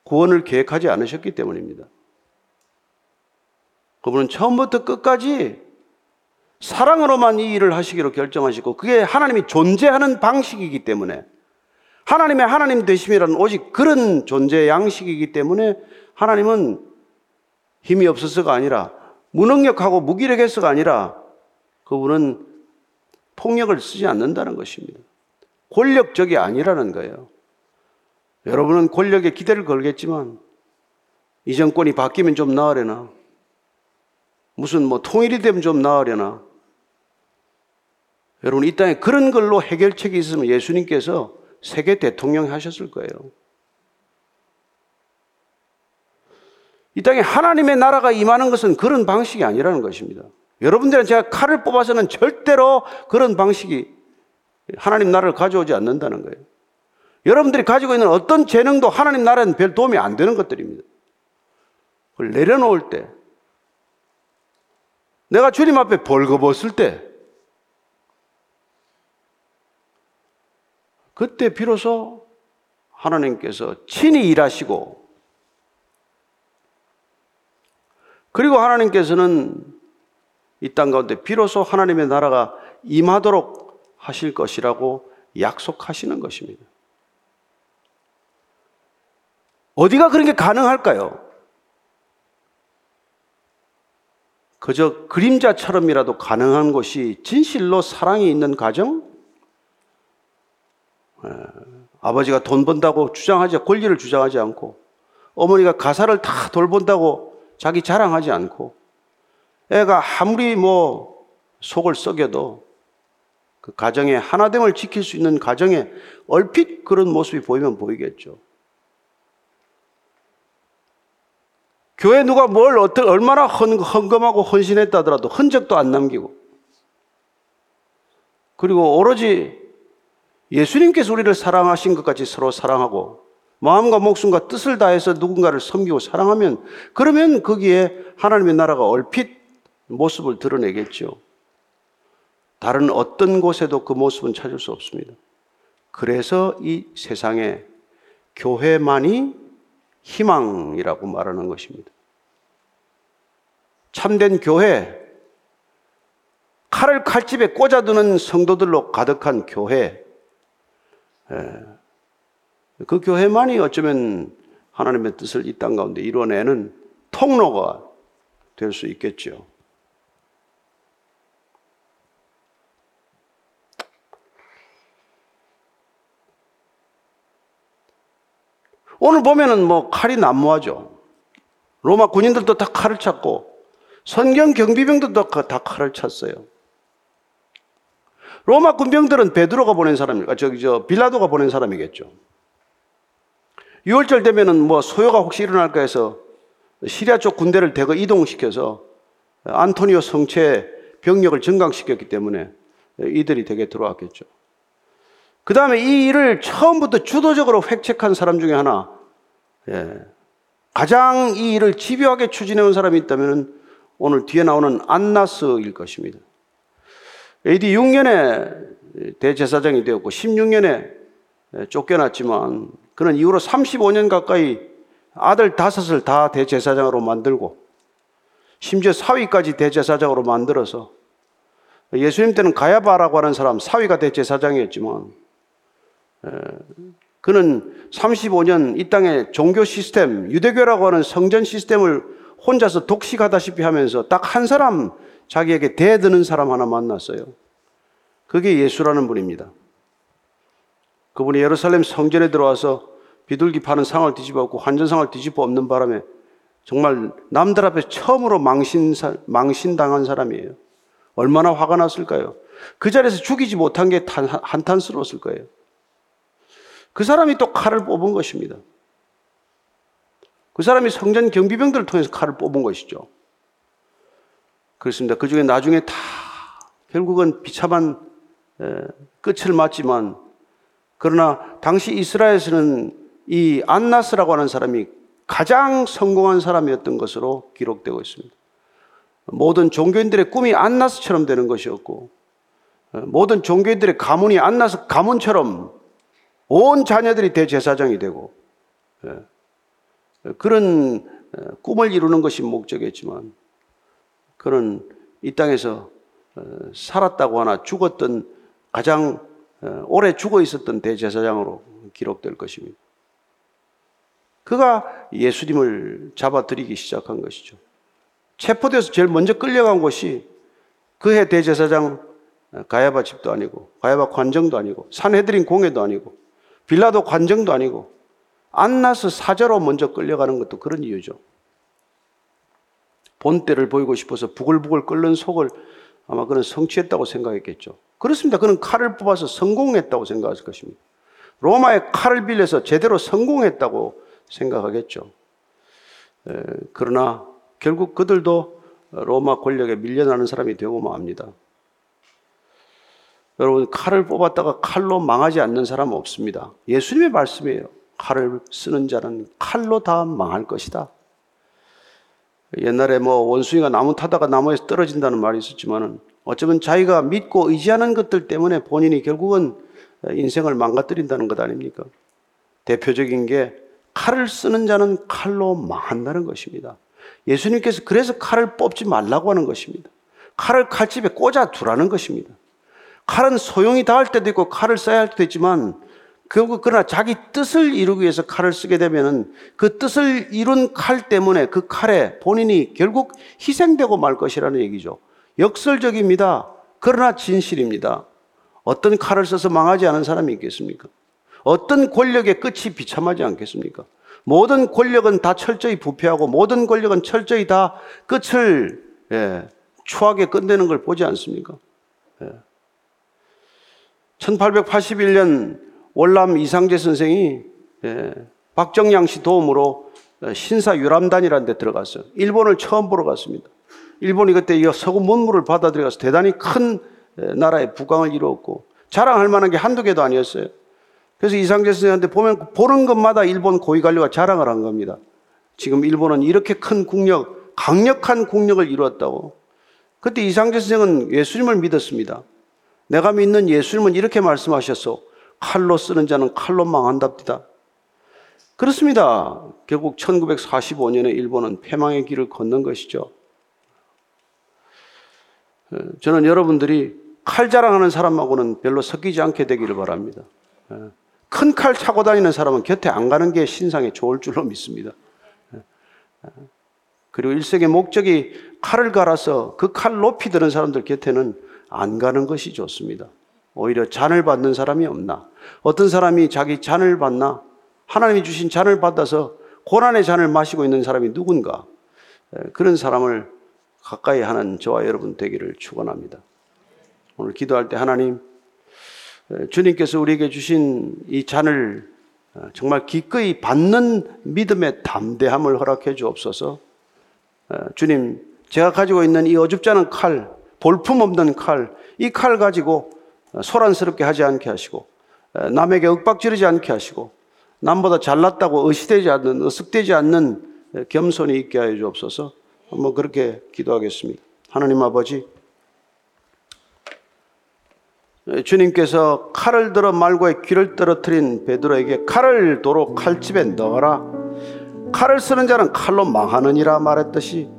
구원을 계획하지 않으셨기 때문입니다. 그분은 처음부터 끝까지 사랑으로만 이 일을 하시기로 결정하시고 그게 하나님이 존재하는 방식이기 때문에 하나님의 하나님 되심이라는 오직 그런 존재 양식이기 때문에 하나님은 힘이 없어서가 아니라 무능력하고 무기력해서가 아니라 그분은 폭력을 쓰지 않는다는 것입니다. 권력적이 아니라는 거예요. 여러분은 권력에 기대를 걸겠지만 이 정권이 바뀌면 좀 나으려나 무슨 뭐 통일이 되면 좀 나으려나 여러분 이 땅에 그런 걸로 해결책이 있으면 예수님께서 세계 대통령 하셨을 거예요. 이 땅에 하나님의 나라가 임하는 것은 그런 방식이 아니라는 것입니다. 여러분들은 제가 칼을 뽑아서는 절대로 그런 방식이 하나님 나라를 가져오지 않는다는 거예요. 여러분들이 가지고 있는 어떤 재능도 하나님 나라는 별 도움이 안 되는 것들입니다. 그걸 내려놓을 때, 내가 주님 앞에 벌거벗을 때, 그때 비로소 하나님께서 친히 일하시고, 그리고 하나님께서는 이 땅 가운데 비로소 하나님의 나라가 임하도록 하실 것이라고 약속하시는 것입니다. 어디가 그런 게 가능할까요? 그저 그림자처럼이라도 가능한 것이 진실로 사랑이 있는 가정? 아버지가 돈 번다고 주장하지, 권리를 주장하지 않고, 어머니가 가사를 다 돌본다고 자기 자랑하지 않고, 애가 아무리 뭐 속을 썩여도 그 가정의 하나됨을 지킬 수 있는 가정에 얼핏 그런 모습이 보이면 보이겠죠. 교회 누가 뭘 어떻게 얼마나 헌금하고 헌신했다더라도 흔적도 안 남기고 그리고 오로지 예수님께서 우리를 사랑하신 것 같이 서로 사랑하고 마음과 목숨과 뜻을 다해서 누군가를 섬기고 사랑하면 그러면 거기에 하나님의 나라가 얼핏 모습을 드러내겠죠. 다른 어떤 곳에도 그 모습은 찾을 수 없습니다. 그래서 이 세상에 교회만이 희망이라고 말하는 것입니다. 참된 교회, 칼을 칼집에 꽂아두는 성도들로 가득한 교회, 예. 그 교회만이 어쩌면 하나님의 뜻을 이 땅 가운데 이뤄내는 통로가 될 수 있겠죠. 오늘 보면은 뭐 칼이 난무하죠. 로마 군인들도 다 칼을 찾고 성경 경비병들도 다 칼을 찼어요. 로마 군병들은 베드로가 보낸 사람이, 아, 저기, 저, 빌라도가 보낸 사람이겠죠. 6월절 되면은 뭐 소요가 혹시 일어날까 해서 시리아 쪽 군대를 대거 이동시켜서 안토니오 성체 병력을 증강시켰기 때문에 이들이 대개 들어왔겠죠. 그 다음에 이 일을 처음부터 주도적으로 획책한 사람 중에 하나, 예, 가장 이 일을 집요하게 추진해온 사람이 있다면 오늘 뒤에 나오는 안나스일 것입니다. AD 6년에 대제사장이 되었고 16년에 쫓겨났지만 그는 이후로 35년 가까이 아들 다섯을 다 대제사장으로 만들고 심지어 사위까지 대제사장으로 만들어서 예수님 때는 가야바라고 하는 사람 사위가 대제사장이었지만 그는 35년 이 땅의 종교 시스템 유대교라고 하는 성전 시스템을 혼자서 독식하다시피 하면서 딱 한 사람 자기에게 대드는 사람 하나 만났어요. 그게 예수라는 분입니다. 그분이 예루살렘 성전에 들어와서 비둘기 파는 상을 뒤집어 엎고 환전상을 뒤집어 엎는 바람에 정말 남들 앞에 처음으로 망신, 망신당한 사람이에요. 얼마나 화가 났을까요? 그 자리에서 죽이지 못한 게 한탄스러웠을 거예요. 그 사람이 또 칼을 뽑은 것입니다. 그 사람이 성전 경비병들을 통해서 칼을 뽑은 것이죠. 그렇습니다. 그 중에 나중에 다 결국은 비참한 끝을 맞지만 그러나 당시 이스라엘에서는 이 안나스라고 하는 사람이 가장 성공한 사람이었던 것으로 기록되고 있습니다. 모든 종교인들의 꿈이 안나스처럼 되는 것이었고, 모든 종교인들의 가문이 안나스 가문처럼 온 자녀들이 대제사장이 되고, 예, 그런 꿈을 이루는 것이 목적이었지만, 그는 이 땅에서 어, 살았다고 하나 죽었던 가장 어, 오래 죽어 있었던 대제사장으로 기록될 것입니다. 그가 예수님을 잡아들이기 시작한 것이죠. 체포돼서 제일 먼저 끌려간 곳이 그해 대제사장 가야바 집도 아니고 가야바 관정도 아니고 산헤드린 공회도 아니고 빌라도 관정도 아니고 안나스 사자로 먼저 끌려가는 것도 그런 이유죠. 본때를 보이고 싶어서 부글부글 끓는 속을 아마 그는 성취했다고 생각했겠죠. 그렇습니다. 그는 칼을 뽑아서 성공했다고 생각했을 것입니다. 로마의 칼을 빌려서 제대로 성공했다고 생각하겠죠. 그러나 결국 그들도 로마 권력에 밀려나는 사람이 되고 맙니다. 여러분, 칼을 뽑았다가 칼로 망하지 않는 사람은 없습니다. 예수님의 말씀이에요. 칼을 쓰는 자는 칼로 다 망할 것이다. 옛날에 뭐 원숭이가 나무 타다가 나무에서 떨어진다는 말이 있었지만은 어쩌면 자기가 믿고 의지하는 것들 때문에 본인이 결국은 인생을 망가뜨린다는 것 아닙니까? 대표적인 게 칼을 쓰는 자는 칼로 망한다는 것입니다. 예수님께서 그래서 칼을 뽑지 말라고 하는 것입니다. 칼을 칼집에 꽂아 두라는 것입니다. 칼은 소용이 닿을 때도 있고 칼을 써야 할 때도 있지만 결국 그러나 자기 뜻을 이루기 위해서 칼을 쓰게 되면은 그 뜻을 이룬 칼 때문에 그 칼에 본인이 결국 희생되고 말 것이라는 얘기죠. 역설적입니다. 그러나 진실입니다. 어떤 칼을 써서 망하지 않은 사람이 있겠습니까? 어떤 권력의 끝이 비참하지 않겠습니까? 모든 권력은 다 철저히 부패하고 모든 권력은 철저히 다 끝을 예, 추하게 끝내는 걸 보지 않습니까? 예. 1881년 월남 이상재 선생이 예, 박정양 씨 도움으로 신사 유람단이라는 데 들어갔어요. 일본을 처음 보러 갔습니다. 일본이 그때 이 서구 문물을 받아들여서 대단히 큰 예, 나라의 부강을 이루었고 자랑할 만한 게 한두 개도 아니었어요. 그래서 이상재 선생한테 보면 보는 것마다 일본 고위 관료가 자랑을 한 겁니다. 지금 일본은 이렇게 큰 국력, 강력한 국력을 이루었다고. 그때 이상재 선생은 예수님을 믿었습니다. 내가 믿는 예수님은 이렇게 말씀하셨어. 칼로 쓰는 자는 칼로 망한답니다. 그렇습니다. 결국 1945년에 일본은 패망의 길을 걷는 것이죠. 저는 여러분들이 칼 자랑하는 사람하고는 별로 섞이지 않게 되기를 바랍니다. 큰 칼 차고 다니는 사람은 곁에 안 가는 게 신상에 좋을 줄로 믿습니다. 그리고 일생의 목적이 칼을 갈아서 그 칼 높이 드는 사람들 곁에는 안 가는 것이 좋습니다. 오히려 잔을 받는 사람이 없나? 어떤 사람이 자기 잔을 받나? 하나님이 주신 잔을 받아서 고난의 잔을 마시고 있는 사람이 누군가? 그런 사람을 가까이 하는 저와 여러분 되기를 축원합니다. 오늘 기도할 때 하나님 주님께서 우리에게 주신 이 잔을 어, 정말 기꺼이 받는 믿음의 담대함을 허락해 주옵소서. 어, 주님, 제가 가지고 있는 이 어줍지 않은 칼, 볼품 없는 칼, 이 칼 가지고 어, 소란스럽게 하지 않게 하시고, 남에게 윽박지르지 않게 하시고, 남보다 잘났다고 의시되지 않는, 의식되지 않는 겸손이 있게 하여 주옵소서. 한번 그렇게 기도하겠습니다. 하나님 아버지, 주님께서 칼을 들어 말고의 귀를 떨어뜨린 베드로에게 칼을 도로 칼집에 넣어라. 칼을 쓰는 자는 칼로 망하느니라 말했듯이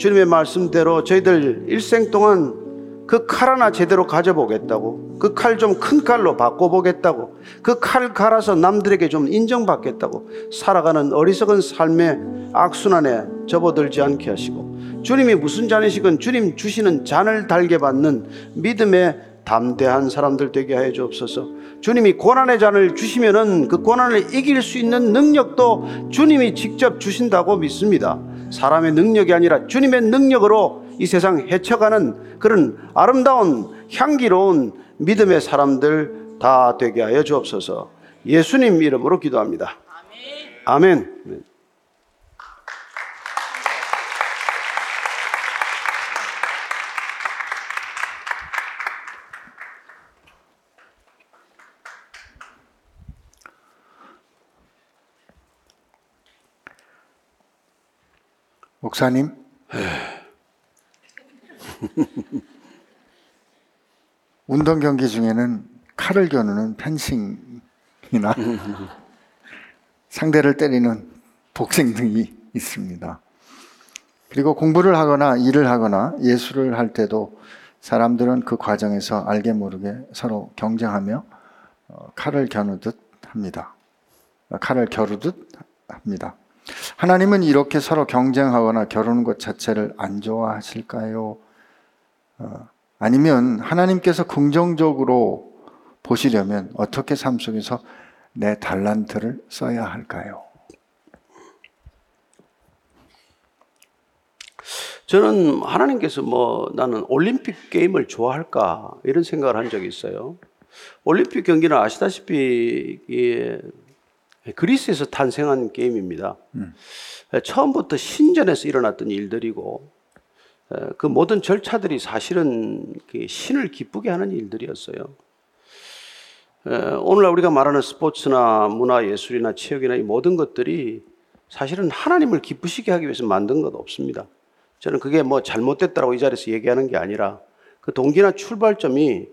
주님의 말씀대로 저희들 일생 동안 그 칼 하나 제대로 가져보겠다고 그 칼 좀 큰 칼로 바꿔보겠다고 그 칼 갈아서 남들에게 좀 인정받겠다고 살아가는 어리석은 삶의 악순환에 접어들지 않게 하시고 주님이 무슨 잔이시건 주님 주시는 잔을 달게 받는 믿음의 담대한 사람들 되게 하여 주옵소서. 주님이 고난의 잔을 주시면은 그 고난을 이길 수 있는 능력도 주님이 직접 주신다고 믿습니다. 사람의 능력이 아니라 주님의 능력으로 이 세상 헤쳐가는 그런 아름다운 향기로운 믿음의 사람들 다 되게 하여 주옵소서. 예수님 이름으로 기도합니다. 아멘. 아멘. 목사님. 운동 경기 중에는 칼을 겨누는 펜싱이나 상대를 때리는 복싱 등이 있습니다. 그리고 공부를 하거나 일을 하거나 예술을 할 때도 사람들은 그 과정에서 알게 모르게 서로 경쟁하며 어, 칼을 겨누듯 합니다. 칼을 겨루듯 합니다. 하나님은 이렇게 서로 경쟁하거나 겨루는 것 자체를 안 좋아하실까요? 어, 아니면 하나님께서 긍정적으로 보시려면 어떻게 삶 속에서 내 달란트를 써야 할까요? 저는 하나님께서 뭐 나는 올림픽 게임을 좋아할까 이런 생각을 한 적이 있어요. 올림픽 경기는 아시다시피 그리스에서 탄생한 게임입니다. 음. 처음부터 신전에서 일어났던 일들이고 그 모든 절차들이 사실은 그 신을 기쁘게 하는 일들이었어요. 오늘날 우리가 말하는 스포츠나 문화 예술이나 체육이나 이 모든 것들이 사실은 하나님을 기쁘시게 하기 위해서 만든 것 없습니다. 저는 그게 뭐 잘못됐다고 이 자리에서 얘기하는 게 아니라 그 동기나 출발점이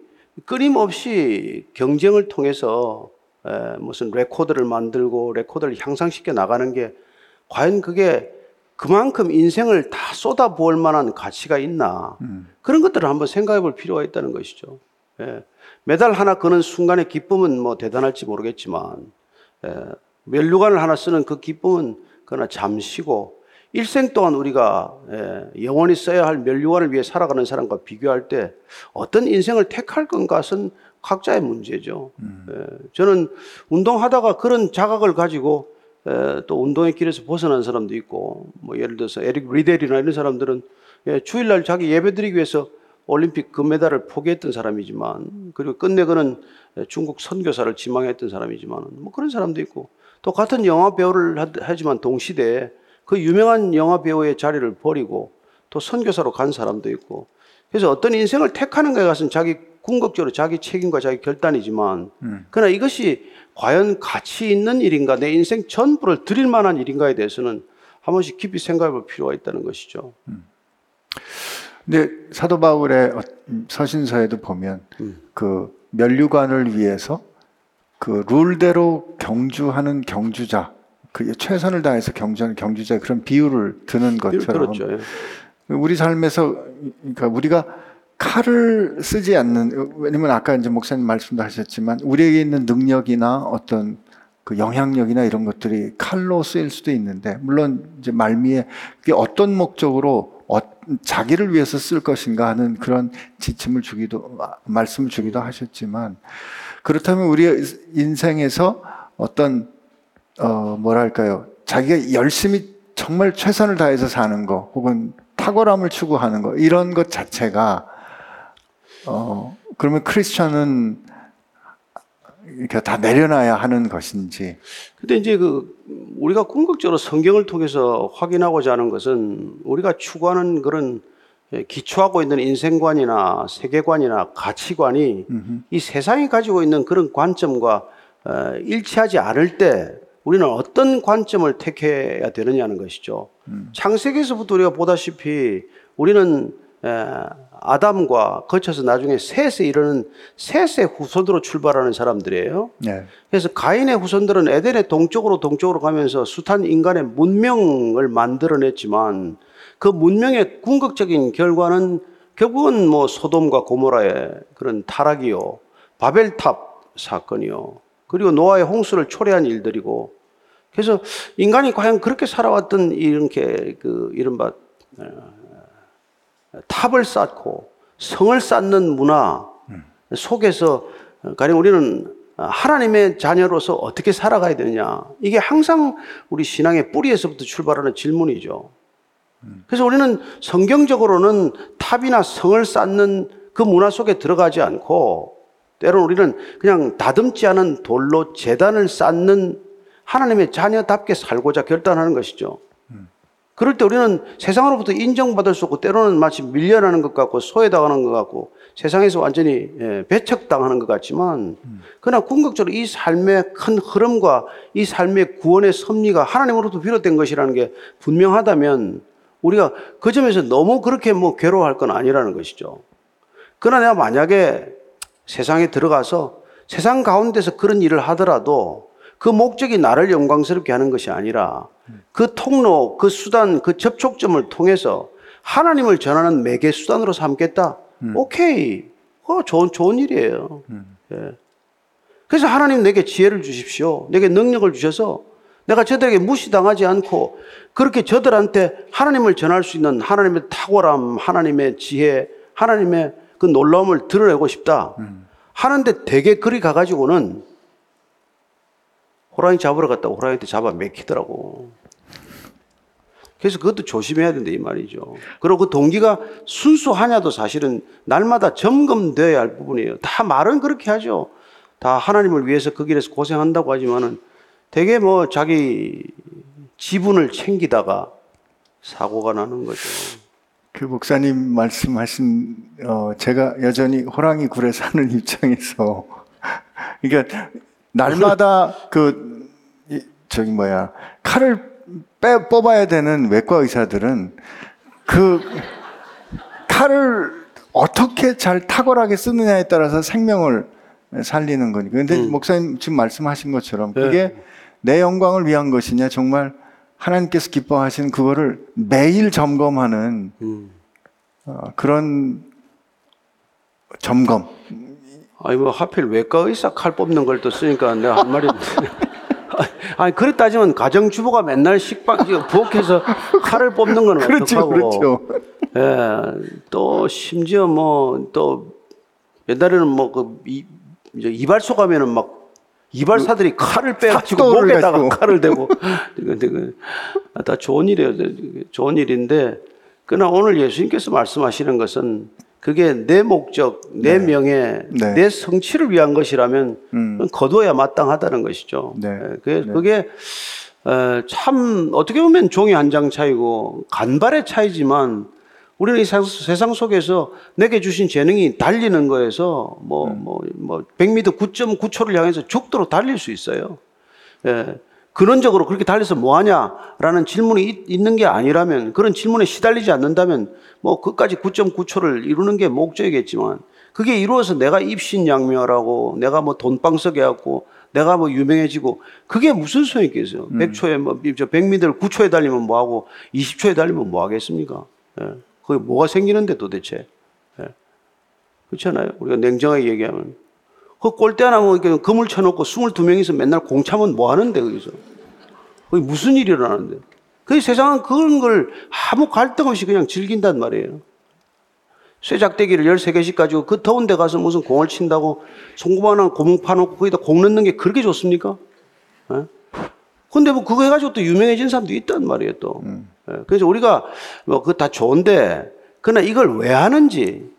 끊임없이 경쟁을 통해서 무슨 레코드를 만들고 레코드를 향상시켜 나가는 게 과연 그게 그만큼 인생을 다 쏟아부을 만한 가치가 있나 음. 그런 것들을 한번 생각해 볼 필요가 있다는 것이죠. 예. 메달 하나 거는 순간의 기쁨은 뭐 대단할지 모르겠지만 예. 면류관을 하나 쓰는 그 기쁨은 그러나 잠시고 일생 동안 우리가 예, 영원히 써야 할 면류관을 위해 살아가는 사람과 비교할 때 어떤 인생을 택할 것은 각자의 문제죠. 음. 예, 저는 운동하다가 그런 자각을 가지고 예, 또 운동의 길에서 벗어난 사람도 있고, 뭐 예를 들어서 에릭 리델이나 이런 사람들은 예, 주일날 자기 예배드리기 위해서 올림픽 금메달을 포기했던 사람이지만, 그리고 끝내고는 중국 선교사를 지망했던 사람이지만, 뭐 그런 사람도 있고, 또 같은 영화 배우를 하지만 동시대에 그 유명한 영화 배우의 자리를 버리고 또 선교사로 간 사람도 있고, 그래서 어떤 인생을 택하는 것에 가서는 자기 궁극적으로 자기 책임과 자기 결단이지만, 음. 그러나 이것이 과연 가치 있는 일인가, 내 인생 전부를 드릴 만한 일인가에 대해서는 한 번씩 깊이 생각해 볼 필요가 있다는 것이죠. 음. 근데 사도 바울의 어, 서신서에도 보면 음. 그 면류관을 위해서 그 룰대로 경주하는 경주자, 그 최선을 다해서 경주하는 경주자 그런 비유를 드는 것처럼 그렇죠. 예. 우리 삶에서 그러니까 우리가 칼을 쓰지 않는 왜냐면 아까 이제 목사님 말씀도 하셨지만 우리에게 있는 능력이나 어떤 그 영향력이나 이런 것들이 칼로 쓰일 수도 있는데 물론 이제 말미에 그게 어떤 목적으로 어, 자기를 위해서 쓸 것인가 하는 그런 지침을 주기도 말씀을 주기도 하셨지만 그렇다면 우리 인생에서 어떤 어 뭐랄까요? 자기가 열심히 정말 최선을 다해서 사는 거 혹은 탁월함을 추구하는 거 이런 것 자체가 어, 그러면 크리스천은 이렇게 다 내려놔야 하는 것인지. 근데 이제 그 우리가 궁극적으로 성경을 통해서 확인하고자 하는 것은 우리가 추구하는 그런 예, 기초하고 있는 인생관이나 세계관이나 가치관이 이 세상이 가지고 있는 그런 관점과 어, 일치하지 않을 때 우리는 어떤 관점을 택해야 되느냐는 것이죠. 창세기에서부터 우리가 보다시피 우리는 에, 아담과 거쳐서 나중에 셋에 이르는 셋의 후손으로 출발하는 사람들이에요. 네. 그래서 가인의 후손들은 에덴의 동쪽으로 동쪽으로 가면서 숱한 인간의 문명을 만들어냈지만 그 문명의 궁극적인 결과는 결국은 뭐 소돔과 고모라의 그런 타락이요, 바벨탑 사건이요, 그리고 노아의 홍수를 초래한 일들이고, 그래서 인간이 과연 그렇게 살아왔던 이렇게 그 이른바 탑을 쌓고 성을 쌓는 문화 속에서 가령 우리는 하나님의 자녀로서 어떻게 살아가야 되느냐 이게 항상 우리 신앙의 뿌리에서부터 출발하는 질문이죠. 그래서 우리는 성경적으로는 탑이나 성을 쌓는 그 문화 속에 들어가지 않고 때로는 우리는 그냥 다듬지 않은 돌로 재단을 쌓는 하나님의 자녀답게 살고자 결단하는 것이죠. 그럴 때 우리는 세상으로부터 인정받을 수 없고 때로는 마치 밀려나는 것 같고 소외당하는 것 같고 세상에서 완전히 예, 배척당하는 것 같지만 그러나 궁극적으로 이 삶의 큰 흐름과 이 삶의 구원의 섭리가 하나님으로부터 비롯된 것이라는 게 분명하다면 우리가 그 점에서 너무 그렇게 뭐 괴로워할 건 아니라는 것이죠. 그러나 내가 만약에 세상에 들어가서 세상 가운데서 그런 일을 하더라도 그 목적이 나를 영광스럽게 하는 것이 아니라 그 통로, 그 수단, 그 접촉점을 통해서 하나님을 전하는 매개 수단으로 삼겠다. 오케이. 어, 좋은, 좋은 일이에요. 예. 그래서 하나님 내게 지혜를 주십시오. 내게 능력을 주셔서 내가 저들에게 무시당하지 않고 그렇게 저들한테 하나님을 전할 수 있는 하나님의 탁월함, 하나님의 지혜, 하나님의 그 놀라움을 드러내고 싶다. 하는데 되게 그리 가가지고는 호랑이 잡으러 갔다가 호랑이한테 잡아 맥히더라고. 그래서 그것도 조심해야 된다 이 말이죠. 그리고 그 동기가 순수하냐도 사실은 날마다 점검되어야 할 부분이에요. 다 말은 그렇게 하죠. 다 하나님을 위해서 그 길에서 고생한다고 하지만은 되게 뭐 자기 지분을 챙기다가 사고가 나는 거죠. 그 목사님 말씀하신 어 제가 여전히 호랑이 굴에 사는 입장에서 그러니까 날마다 그 이, 저기 뭐야 칼을 빼 뽑아야 되는 외과 의사들은 그 칼을 어떻게 잘 탁월하게 쓰느냐에 따라서 생명을 살리는 거니까. 근데 목사님 지금 말씀하신 것처럼 그게 내 영광을 위한 것이냐 정말 하나님께서 기뻐하시는 그거를 매일 점검하는 음. 어, 그런 점검. 아니 뭐 하필 외과 의사 칼 뽑는 걸 또 쓰니까 내가 한 말이 아니 그래 따지면 가정주부가 맨날 식빵 부엌에서 칼을 뽑는 건 그렇죠, 어떡하고 그렇죠. 예, 또 심지어 뭐 또 옛날에는 뭐그 이발소 가면은 막 이발사들이 칼을 빼가지고 목에다가 가지고. 칼을 대고 근데 그다 좋은 일이에요. 좋은 일인데 그러나 오늘 예수님께서 말씀하시는 것은 그게 내 목적, 내 명예, 네. 내 성취를 위한 것이라면 음. 거둬야 마땅하다는 것이죠. 네. 예, 그게, 그게 어, 참 어떻게 보면 종이 한 장 차이고 간발의 차이지만 우리는 이 세- 세상 속에서 내게 주신 재능이 달리는 거에서 뭐뭐뭐 100m 9.9초를 향해서 죽도록 달릴 수 있어요. 예. 근원적으로 그렇게 달려서 뭐 하냐라는 질문이 있- 있는 게 아니라면 그런 질문에 시달리지 않는다면 뭐 그까지 9.9초를 이루는 게 목적이겠지만 그게 이루어서 내가 입신양묘하고 내가 뭐 돈방석에 갖고 내가 뭐 유명해지고 그게 무슨 소용이 있겠어요. 100초에 뭐저 100m를 9초에 달리면 뭐 하고 20초에 달리면 뭐 하겠습니까? 예. 그게 뭐가 생기는데 도대체. 예. 그렇잖아요. 우리가 냉정하게 얘기하면. 그 골대 하나 뭐 이렇게 그물 쳐놓고 22명이서 맨날 공 차면 뭐 하는데, 거기서. 그게 무슨 일이 일어나는데. 그 세상은 그런 걸 아무 갈등 없이 그냥 즐긴단 말이에요. 쇠작대기를 13개씩 가지고 그 더운 데 가서 무슨 공을 친다고 송구만한 고문 파놓고 거기다 공 넣는 게 그렇게 좋습니까? 예? 근데 뭐 그거 해가지고 또 유명해진 사람도 있단 말이에요, 또. 예, 그래서 우리가 뭐 그거 다 좋은데, 그러나 이걸 왜 하는지,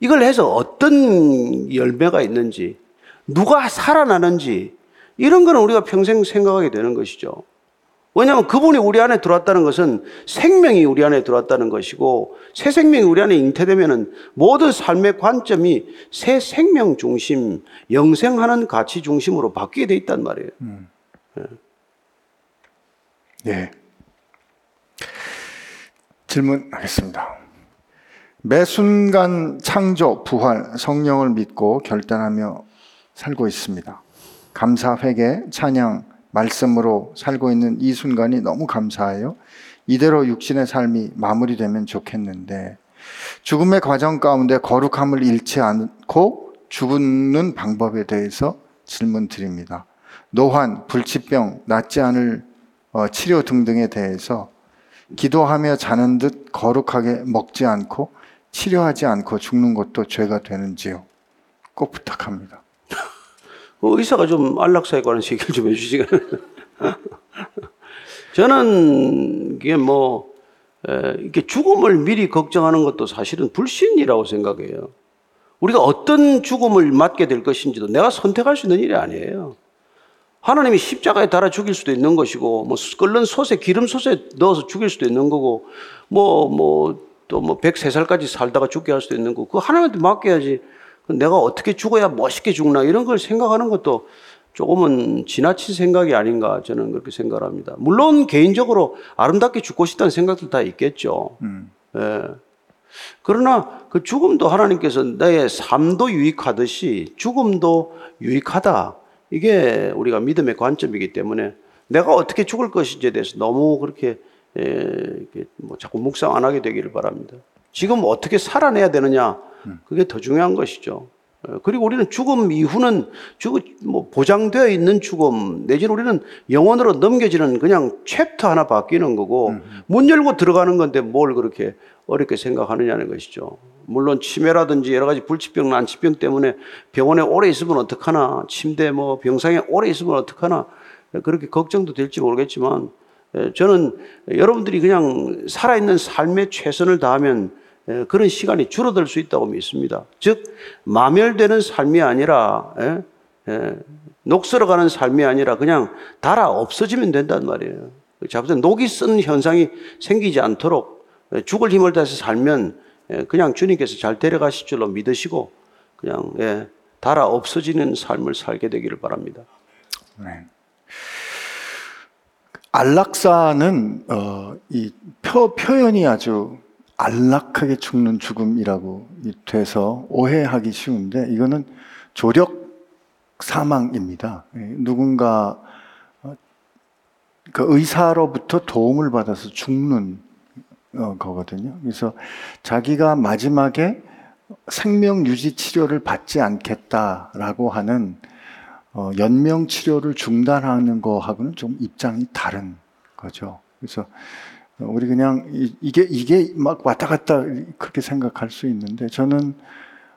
이걸 해서 어떤 열매가 있는지, 누가 살아나는지 이런 거는 우리가 평생 생각하게 되는 것이죠. 왜냐하면 그분이 우리 안에 들어왔다는 것은 생명이 우리 안에 들어왔다는 것이고 새 생명이 우리 안에 잉태되면은 모든 삶의 관점이 새 생명 중심, 영생하는 가치 중심으로 바뀌게 돼 있단 말이에요. 예. 질문하겠습니다. 매 순간 창조, 부활, 성령을 믿고 결단하며 살고 있습니다. 감사, 회개, 찬양, 말씀으로 살고 있는 이 순간이 너무 감사해요. 이대로 육신의 삶이 마무리되면 좋겠는데 죽음의 과정 가운데 거룩함을 잃지 않고 죽는 방법에 대해서 질문 드립니다. 노환, 불치병, 낫지 않을 어, 치료 등등에 대해서 기도하며 자는 듯 거룩하게 먹지 않고 치료하지 않고 죽는 것도 죄가 되는지요? 꼭 부탁합니다. 그 의사가 좀 안락사에 관한 얘기를 좀 해주시겠 저는 이게 뭐 에, 이렇게 죽음을 미리 걱정하는 것도 사실은 불신이라고 생각해요. 우리가 어떤 죽음을 맞게 될 것인지도 내가 선택할 수 있는 일이 아니에요. 하나님이 십자가에 달아 죽일 수도 있는 것이고, 뭐 끓는 솥에 기름 솥에 넣어서 죽일 수도 있는 거고, 뭐뭐 또 뭐 103살까지 살다가 죽게 할 수도 있는 거고, 그 하나님한테 맡겨야지. 내가 어떻게 죽어야 멋있게 죽나 이런 걸 생각하는 것도 조금은 지나친 생각이 아닌가 저는 그렇게 생각합니다. 물론 개인적으로 아름답게 죽고 싶다는 생각들 다 있겠죠. 예. 그러나 그 죽음도 하나님께서 나의 삶도 유익하듯이 죽음도 유익하다. 이게 우리가 믿음의 관점이기 때문에 내가 어떻게 죽을 것인지에 대해서 너무 그렇게 뭐 자꾸 묵상 안 하게 되기를 바랍니다. 지금 어떻게 살아내야 되느냐 그게 더 중요한 것이죠. 에, 그리고 우리는 죽음 이후는 죽, 뭐 보장되어 있는 죽음 내지는 우리는 영원으로 넘겨지는 그냥 챕터 하나 바뀌는 거고 문 열고 들어가는 건데 뭘 그렇게 어렵게 생각하느냐는 것이죠. 물론 치매라든지 여러 가지 불치병, 난치병 때문에 병원에 오래 있으면 어떡하나, 침대 뭐 병상에 오래 있으면 어떡하나, 그렇게 걱정도 될지 모르겠지만, 에, 저는 여러분들이 그냥 살아있는 삶에 최선을 다하면 에, 그런 시간이 줄어들 수 있다고 믿습니다. 즉, 마멸되는 삶이 아니라, 에, 에, 녹슬어가는 삶이 아니라 그냥 달아 없어지면 된단 말이에요. 잡으면 녹이 쓴 현상이 생기지 않도록 에, 죽을 힘을 다해서 살면 예, 그냥 주님께서 잘 데려가실 줄로 믿으시고 그냥 예, 달아 없어지는 삶을 살게 되기를 바랍니다. 네. 안락사는 어, 이 표, 표현이 아주 안락하게 죽는 죽음이라고 돼서 오해하기 쉬운데 이거는 조력 사망입니다. 예, 누군가 어, 그 의사로부터 도움을 받아서 죽는 어, 거거든요. 그래서 자기가 마지막에 생명 유지 치료를 받지 않겠다라고 하는 어, 연명 치료를 중단하는 거하고는 좀 입장이 다른 거죠. 그래서 어, 우리 그냥 이, 이게 이게 막 왔다 갔다 그렇게 생각할 수 있는데 저는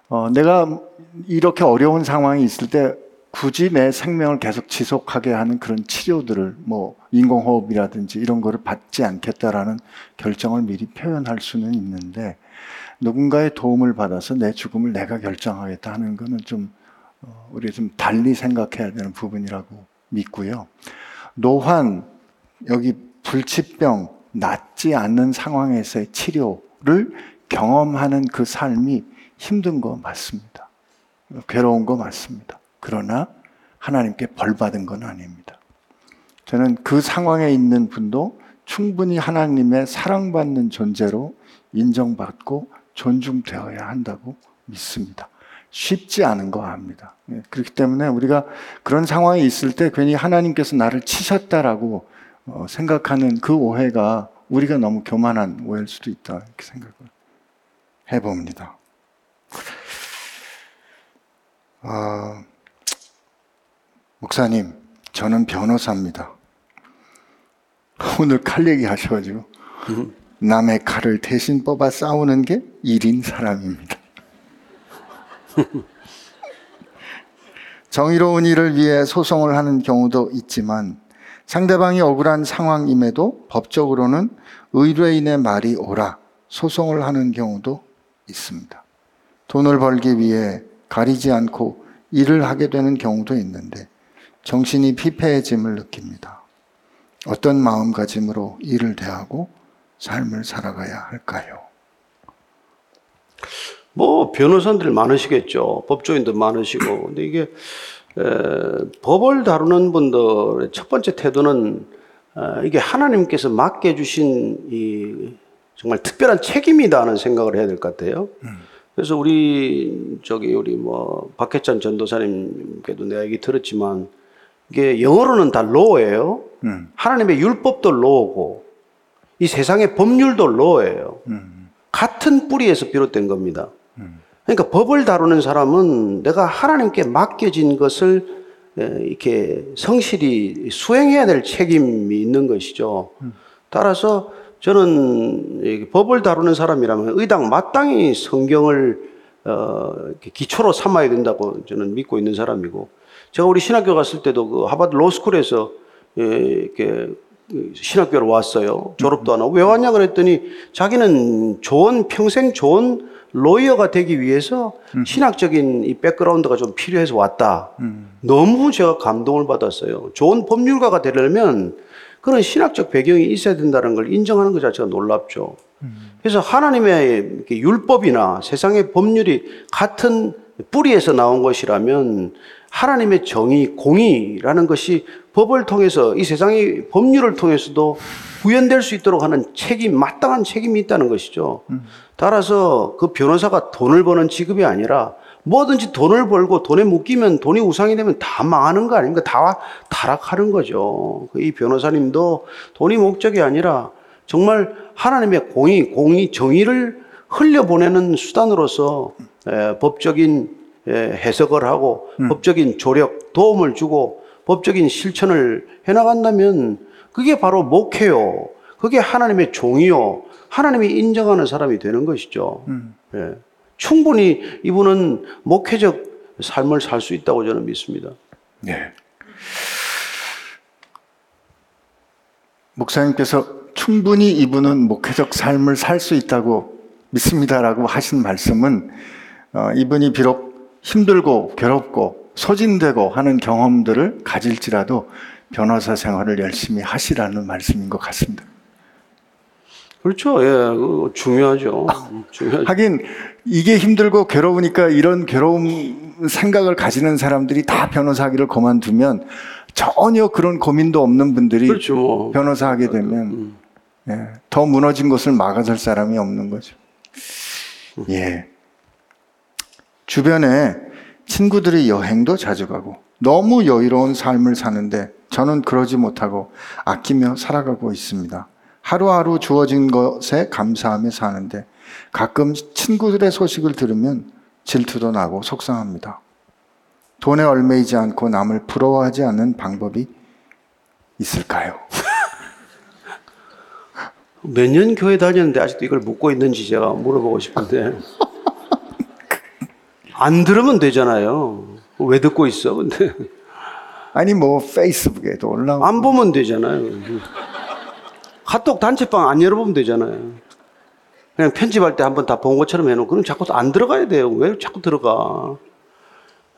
어, 내가 이렇게 어려운 상황이 있을 때 굳이 내 생명을 계속 지속하게 하는 그런 치료들을 뭐 인공호흡이라든지 이런 거를 받지 않겠다라는 결정을 미리 표현할 수는 있는데 누군가의 도움을 받아서 내 죽음을 내가 결정하겠다 하는 거는 좀 어, 우리가 좀 달리 생각해야 되는 부분이라고 믿고요. 노환 여기 불치병 낫지 않는 상황에서의 치료를 경험하는 그 삶이 힘든 거 맞습니다. 괴로운 거 맞습니다. 그러나 하나님께 벌 받은 건 아닙니다. 저는 그 상황에 있는 분도 충분히 하나님의 사랑받는 존재로 인정받고 존중되어야 한다고 믿습니다. 쉽지 않은 거 압니다. 예, 그렇기 때문에 우리가 그런 상황에 있을 때 괜히 하나님께서 나를 치셨다라고 어, 생각하는 그 오해가 우리가 너무 교만한 오해일 수도 있다 이렇게 생각을 해봅니다. 아, 목사님, 저는 변호사입니다. 오늘 칼 얘기 하셔가지고 남의 칼을 대신 뽑아 싸우는 게 일인 사람입니다. 정의로운 일을 위해 소송을 하는 경우도 있지만 상대방이 억울한 상황임에도 법적으로는 의뢰인의 말이 옳아 소송을 하는 경우도 있습니다. 돈을 벌기 위해 가리지 않고 일을 하게 되는 경우도 있는데 정신이 피폐해짐을 느낍니다. 어떤 마음가짐으로 일을 대하고 삶을 살아가야 할까요? 뭐 변호사들 많으시겠죠. 법조인도 많으시고. 근데 이게 에, 법을 다루는 분들의 첫 번째 태도는 어, 이게 하나님께서 맡겨주신 이 정말 특별한 책임이다는 생각을 해야 될 것 같아요. 그래서 우리 저기 우리 뭐 박혜찬 전도사님께도 내가 얘기 들었지만 이게 영어로는 다 law예요. 음. 하나님의 율법도 law고 이 세상의 법률도 law예요. 음. 같은 뿌리에서 비롯된 겁니다. 그러니까 법을 다루는 사람은 내가 하나님께 맡겨진 것을 에, 이렇게 성실히 수행해야 될 책임이 있는 것이죠. 따라서 저는 이 법을 다루는 사람이라면 의당 마땅히 성경을 어, 기초로 삼아야 된다고 저는 믿고 있는 사람이고 제가 우리 신학교 갔을 때도 그 하버드 로스쿨에서 예, 이렇게 신학교로 왔어요. 졸업도 안 하고 왜 왔냐 그랬더니 자기는 좋은 평생 좋은 로이어가 되기 위해서 신학적인 이 백그라운드가 좀 필요해서 왔다. 너무 제가 감동을 받았어요. 좋은 법률가가 되려면 그런 신학적 배경이 있어야 된다는 걸 인정하는 것 자체가 놀랍죠. 그래서 하나님의 율법이나 세상의 법률이 같은 뿌리에서 나온 것이라면 하나님의 정의, 공의라는 것이 법을 통해서 이 세상의 법률을 통해서도 구현될 수 있도록 하는 책임, 마땅한 책임이 있다는 것이죠. 따라서 그 변호사가 돈을 버는 직업이 아니라 뭐든지 돈을 벌고 돈에 묶이면 돈이 우상이 되면 다 망하는 거 아닙니까? 다 타락하는 거죠. 이 변호사님도 돈이 목적이 아니라 정말 하나님의 공의, 공의, 정의를 흘려보내는 수단으로서 에, 법적인 에, 해석을 하고 법적인 조력, 도움을 주고 법적인 실천을 해나간다면 그게 바로 목회요. 그게 하나님의 종이요. 하나님이 인정하는 사람이 되는 것이죠. 예. 충분히 이분은 목회적 삶을 살 수 있다고 저는 믿습니다. 네. 목사님께서 충분히 이분은 목회적 삶을 살 수 있다고 믿습니다라고 하신 말씀은 어, 이분이 비록 힘들고 괴롭고 소진되고 하는 경험들을 가질지라도 변호사 생활을 열심히 하시라는 말씀인 것 같습니다. 그렇죠. 예, 그 중요하죠. 중요하죠. 하긴 이게 힘들고 괴로우니까 이런 괴로움 생각을 가지는 사람들이 다 변호사하기를 그만두면 전혀 그런 고민도 없는 분들이 그렇죠. 뭐. 변호사 하게 되면 예, 더 무너진 것을 막아설 사람이 없는 거죠. 예. 주변에 친구들이 여행도 자주 가고 너무 여유로운 삶을 사는데 저는 그러지 못하고 아끼며 살아가고 있습니다. 하루하루 주어진 것에 감사하며 사는데 가끔 친구들의 소식을 들으면 질투도 나고 속상합니다. 돈에 얼매이지 않고 남을 부러워하지 않는 방법이 있을까요? 몇 년 교회 다녔는데 아직도 이걸 묻고 있는지 제가 물어보고 싶은데 안 들으면 되잖아요. 왜 듣고 있어? 근데 아니 뭐 페이스북에도 올라오고 안 보면 되잖아요. 카톡 단체방 안 열어보면 되잖아요. 그냥 편집할 때 한번 다 본 것처럼 해놓고 그럼 자꾸 안 들어가야 돼요. 왜 자꾸 들어가?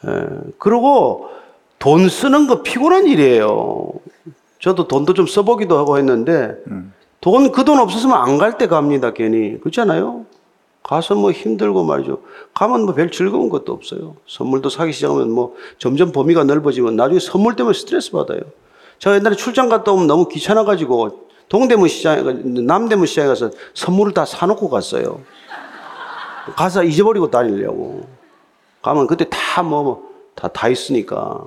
예. 그리고 돈 쓰는 거 피곤한 일이에요. 저도 돈도 좀 써보기도 하고 했는데 돈그 돈 없었으면 안 갈 때 갑니다. 괜히 그렇잖아요. 가서 뭐 힘들고 말이죠. 가면 뭐 별 즐거운 것도 없어요. 선물도 사기 시작하면 뭐 점점 범위가 넓어지면 나중에 선물 때문에 스트레스 받아요. 제가 옛날에 출장 갔다 오면 너무 귀찮아가지고 동대문 시장에, 가- 남대문 시장에 가서 선물을 다 사놓고 갔어요. 가서 잊어버리고 다니려고. 가면 그때 다 뭐, 다, 다 있으니까.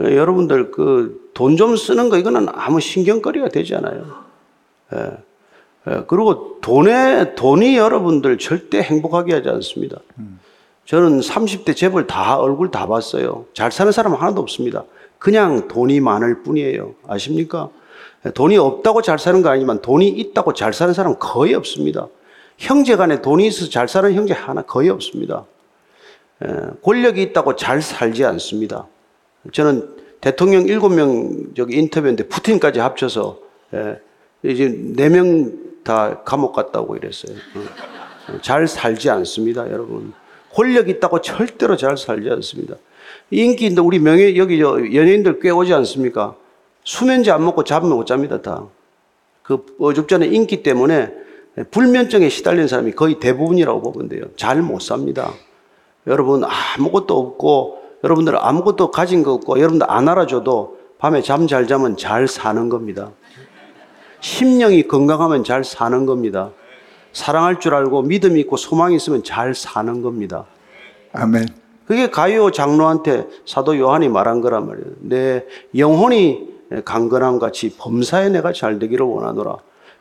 예, 여러분들 그 돈 좀 쓰는 거 이거는 아무 신경거리가 되지 않아요. 예. 예, 그리고 돈에, 돈이 여러분들 절대 행복하게 하지 않습니다. 저는 30대 재벌 다 얼굴 다 봤어요. 잘 사는 사람 하나도 없습니다. 그냥 돈이 많을 뿐이에요. 아십니까? 예, 돈이 없다고 잘 사는 거 아니지만 돈이 있다고 잘 사는 사람 거의 없습니다. 형제 간에 돈이 있어서 잘 사는 형제 하나 거의 없습니다. 예, 권력이 있다고 잘 살지 않습니다. 저는 대통령 일곱 명 저기 인터뷰했는데 푸틴까지 합쳐서 예, 이제 네명 다 감옥 갔다고 이랬어요. 어. 잘 살지 않습니다, 여러분. 권력 있다고 절대로 잘 살지 않습니다. 인기인데 우리 명예 여기 저 연예인들 꽤 오지 않습니까? 수면제 안 먹고 잠을 못 잡니다 다. 그 어줍잖아 인기 때문에 불면증에 시달린 사람이 거의 대부분이라고 보면 돼요. 잘 못 삽니다. 여러분 아무것도 없고 여러분들 아무것도 가진 거 없고 여러분들 안 알아줘도 밤에 잠 잘 자면 잘 사는 겁니다. 심령이 건강하면 잘 사는 겁니다. 사랑할 줄 알고 믿음이 있고 소망이 있으면 잘 사는 겁니다. 아멘. 그게 가요 장로한테 사도 요한이 말한 거란 말이에요. 내 영혼이 강건함 같이 범사에 내가 잘 되기를 원하노라.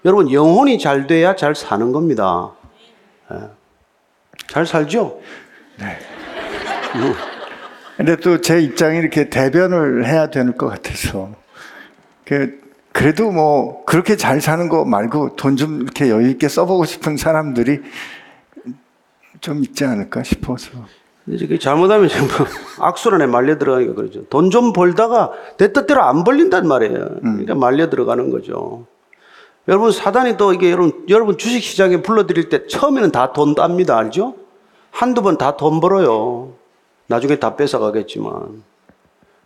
여러분 영혼이 잘 돼야 잘 사는 겁니다. 예. 잘 살죠? 근데 또 제 입장이 이렇게 대변을 해야 되는 것 같아서 그 그래도 뭐 그렇게 잘 사는 거 말고 돈 좀 이렇게 여유 있게 써보고 싶은 사람들이 좀 있지 않을까 싶어서 이게 잘못하면 전부 악순환에 말려 들어가니까 그러죠. 돈 좀 벌다가 내 뜻대로 안 벌린단 말이에요. 그러니까 말려 들어가는 거죠. 여러분 사단이 또 이게 여러분 여러분 주식 시장에 불러들일 때 처음에는 다 돈 땁니다. 알죠? 한두 번 다 돈 벌어요. 나중에 다 뺏어 가겠지만.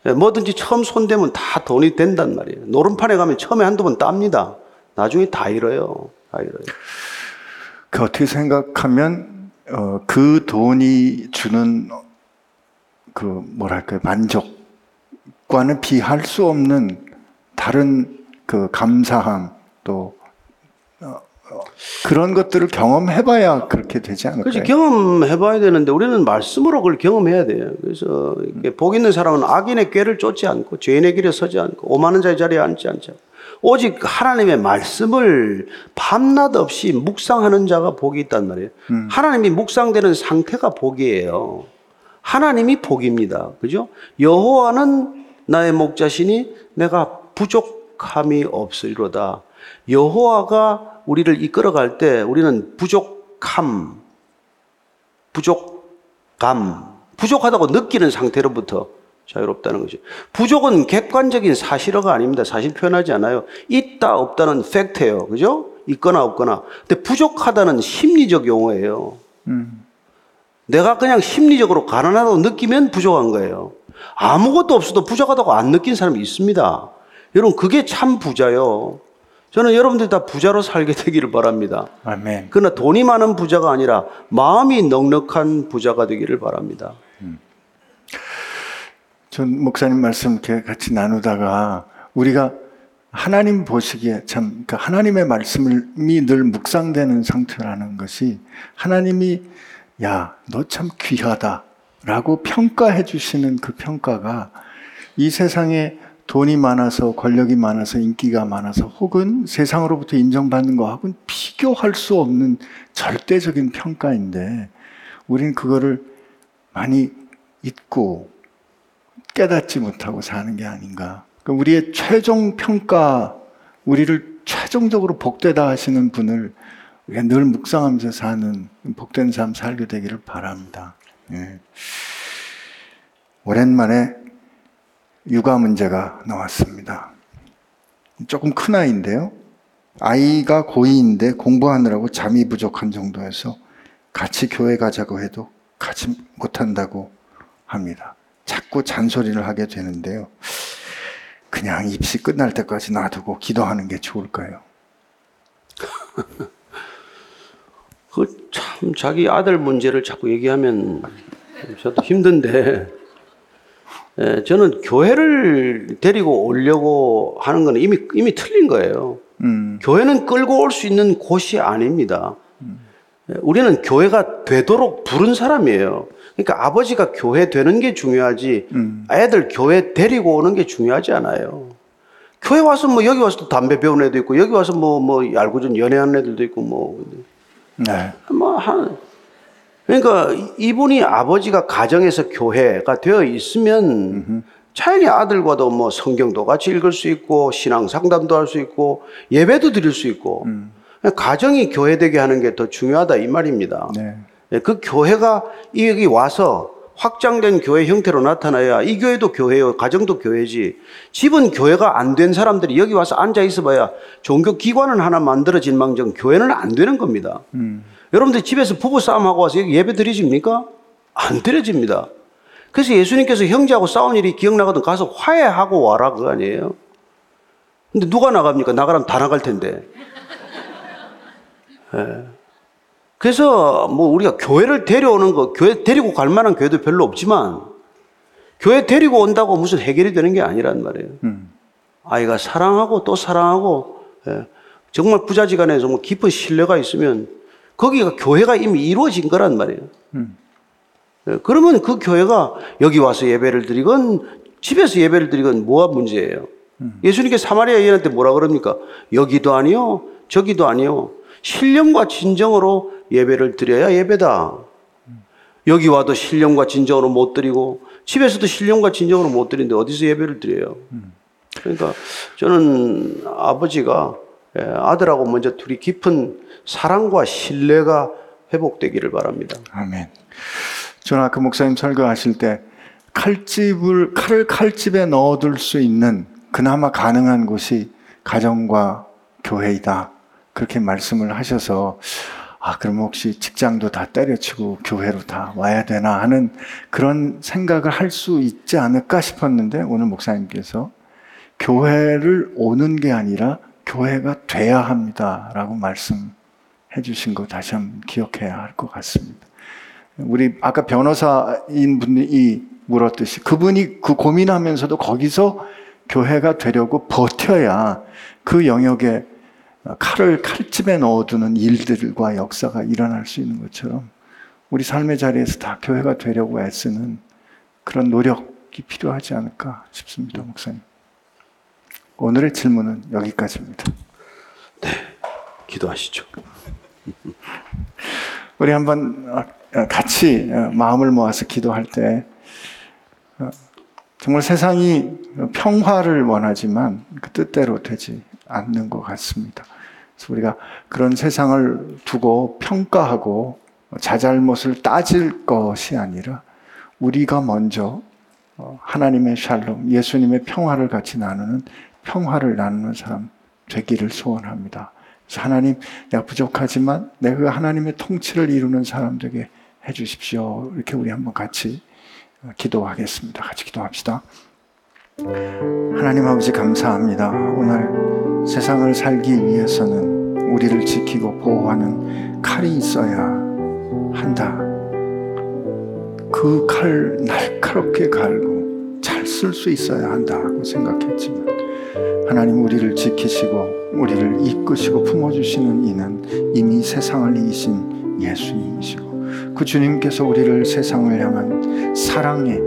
예, 뭐든지 처음 손대면 다 돈이 된단 말이에요. 노름판에 가면 처음에 한두 번 땁니다. 나중에 다 잃어요. 다 잃어요. 그 어떻게 생각하면 어, 그 돈이 주는 그 뭐랄까요 만족과는 비할 수 없는 다른 그 감사함 또 그런 것들을 경험해봐야 그렇게 되지 않을까요? 그렇지 경험해봐야 되는데 우리는 말씀으로 그걸 경험해야 돼요. 그래서 이렇게 복 있는 사람은 악인의 꾀를 쫓지 않고 죄인의 길에 서지 않고 오만한 자의 자리에 앉지 않죠. 오직 하나님의 말씀을 밤낮 없이 묵상하는 자가 복이 있단 말이에요. 하나님이 묵상되는 상태가 복이에요. 하나님이 복입니다. 그죠? 여호와는 나의 목자시니 내가 부족함이 없으리로다. 여호와가 우리를 이끌어갈 때 우리는 부족함, 부족감, 부족하다고 느끼는 상태로부터 자유롭다는 거죠. 부족은 객관적인 사실어가 아닙니다. 사실 표현하지 않아요. 있다, 없다는 팩트예요. 그죠? 있거나 없거나. 근데 부족하다는 심리적 용어예요. 내가 그냥 심리적으로 가난하다고 느끼면 부족한 거예요. 아무것도 없어도 부족하다고 안 느낀 사람이 있습니다. 여러분, 그게 참 부자요. 저는 여러분들이 다 부자로 살게 되기를 바랍니다. 아멘. 그러나 돈이 많은 부자가 아니라 마음이 넉넉한 부자가 되기를 바랍니다. 전 목사님 말씀 이렇게 같이 나누다가 우리가 하나님 보시기에 참 그러니까 하나님의 말씀이 늘 묵상되는 상태라는 것이 하나님이 야 너 참 귀하다라고 평가해 주시는 그 평가가 이 세상에 돈이 많아서 권력이 많아서 인기가 많아서 혹은 세상으로부터 인정받는 거하고는 비교할 수 없는 절대적인 평가인데 우리는 그거를 많이 잊고 깨닫지 못하고 사는 게 아닌가. 그 우리의 최종 평가, 우리를 최종적으로 복되다 하시는 분을 늘 묵상하면서 사는 복된 삶 살게 되기를 바랍니다. 예. 오랜만에 육아 문제가 나왔습니다. 조금 큰 아이인데요. 아이가 고2인데 공부하느라고 잠이 부족한 정도여서 같이 교회 가자고 해도 가지 못한다고 합니다. 자꾸 잔소리를 하게 되는데요. 그냥 입시 끝날 때까지 놔두고 기도하는 게 좋을까요? 그 참 자기 아들 문제를 자꾸 얘기하면 저도 힘든데 예, 저는 교회를 데리고 오려고 하는 건 이미 이미 틀린 거예요. 음, 교회는 끌고 올 수 있는 곳이 아닙니다. 예, 우리는 교회가 되도록 부른 사람이에요. 그러니까 아버지가 교회 되는 게 중요하지 애들 교회 데리고 오는 게 중요하지 않아요. 교회 와서 뭐 여기 와서 또 담배 배우는 애도 있고 여기 와서 뭐뭐 알고 전 연애하는 애들도 있고 뭐 네. 뭐 한, 그러니까 이분이 아버지가 가정에서 교회가 되어 있으면 자연히 아들과도 뭐 성경도 같이 읽을 수 있고 신앙 상담도 할 수 있고 예배도 드릴 수 있고 가정이 교회 되게 하는 게 더 중요하다 이 말입니다. 네. 예, 그 교회가 여기 와서 확장된 교회 형태로 나타나야 이 교회도 교회요, 가정도 교회지. 집은 교회가 안 된 사람들이 여기 와서 앉아 있어봐야 종교 기관은 하나 만들어진 망정 교회는 안 되는 겁니다. 여러분들 집에서 부부 싸움하고 와서 여기 예배 드리십니까? 안 드려집니다. 그래서 예수님께서 형제하고 싸운 일이 기억나거든 가서 화해하고 와라 그거 아니에요. 근데 누가 나갑니까? 나가라면 다 나갈 텐데. 예. 그래서 뭐 우리가 교회를 데려오는 거, 교회 데리고 갈 만한 교회도 별로 없지만 교회 데리고 온다고 무슨 해결이 되는 게 아니란 말이에요. 아이가 사랑하고 또 사랑하고 예. 정말 부자지간에 정말 깊은 신뢰가 있으면 거기가 교회가 이미 이루어진 거란 말이에요. 예, 그러면 그 교회가 여기 와서 예배를 드리건 집에서 예배를 드리건 뭐가 문제예요? 예수님께 사마리아 여인한테 뭐라 그럽니까? 여기도 아니요, 저기도 아니요. 신령과 진정으로 예배를 드려야 예배다. 여기 와도 신령과 진정으로 못 드리고 집에서도 신령과 진정으로 못 드리는데 어디서 예배를 드려요? 그러니까 저는 아버지가 예, 아들하고 먼저 둘이 깊은 사랑과 신뢰가 회복되기를 바랍니다. 아멘. 저는 아까 목사님 설교하실 때 칼집을 칼을 칼집에 넣어둘 수 있는 그나마 가능한 곳이 가정과 교회이다 그렇게 말씀을 하셔서 아 그럼 혹시 직장도 다 때려치고 교회로 다 와야 되나 하는 그런 생각을 할 수 있지 않을까 싶었는데 오늘 목사님께서 교회를 오는 게 아니라 교회가 돼야 합니다라고 말씀 해 주신 거 다시 한번 기억해야 할 것 같습니다. 우리 아까 변호사인 분이 물었듯이 그분이 그 고민하면서도 거기서 교회가 되려고 버텨야 그 영역에 칼을 칼집에 넣어두는 일들과 역사가 일어날 수 있는 것처럼 우리 삶의 자리에서 다 교회가 되려고 애쓰는 그런 노력이 필요하지 않을까 싶습니다, 목사님. 오늘의 질문은 여기까지입니다. 기도하시죠. 우리 한번 어, 같이 어, 마음을 모아서 기도할 때 어, 정말 세상이 평화를 원하지만 그 뜻대로 되지 않는 것 같습니다. 그래서 우리가 그런 세상을 두고 평가하고 자잘못을 따질 것이 아니라 우리가 먼저 하나님의 샬롬, 예수님의 평화를 같이 나누는 평화를 나누는 사람 되기를 소원합니다. 하나님, 내가 부족하지만 내가 그 하나님의 통치를 이루는 사람 되게 해 주십시오. 이렇게 우리 한번 같이 기도하겠습니다. 같이 기도합시다. 하나님 아버지 감사합니다. 오늘 세상을 살기 위해서는 우리를 지키고 보호하는 칼이 있어야 한다. 그 칼 날카롭게 갈고 잘 쓸 수 있어야 한다고 생각했지만 하나님 우리를 지키시고 우리를 이끄시고 품어주시는 이는 이미 세상을 이기신 예수님이시고 그 주님께서 우리를 세상을 향한 사랑의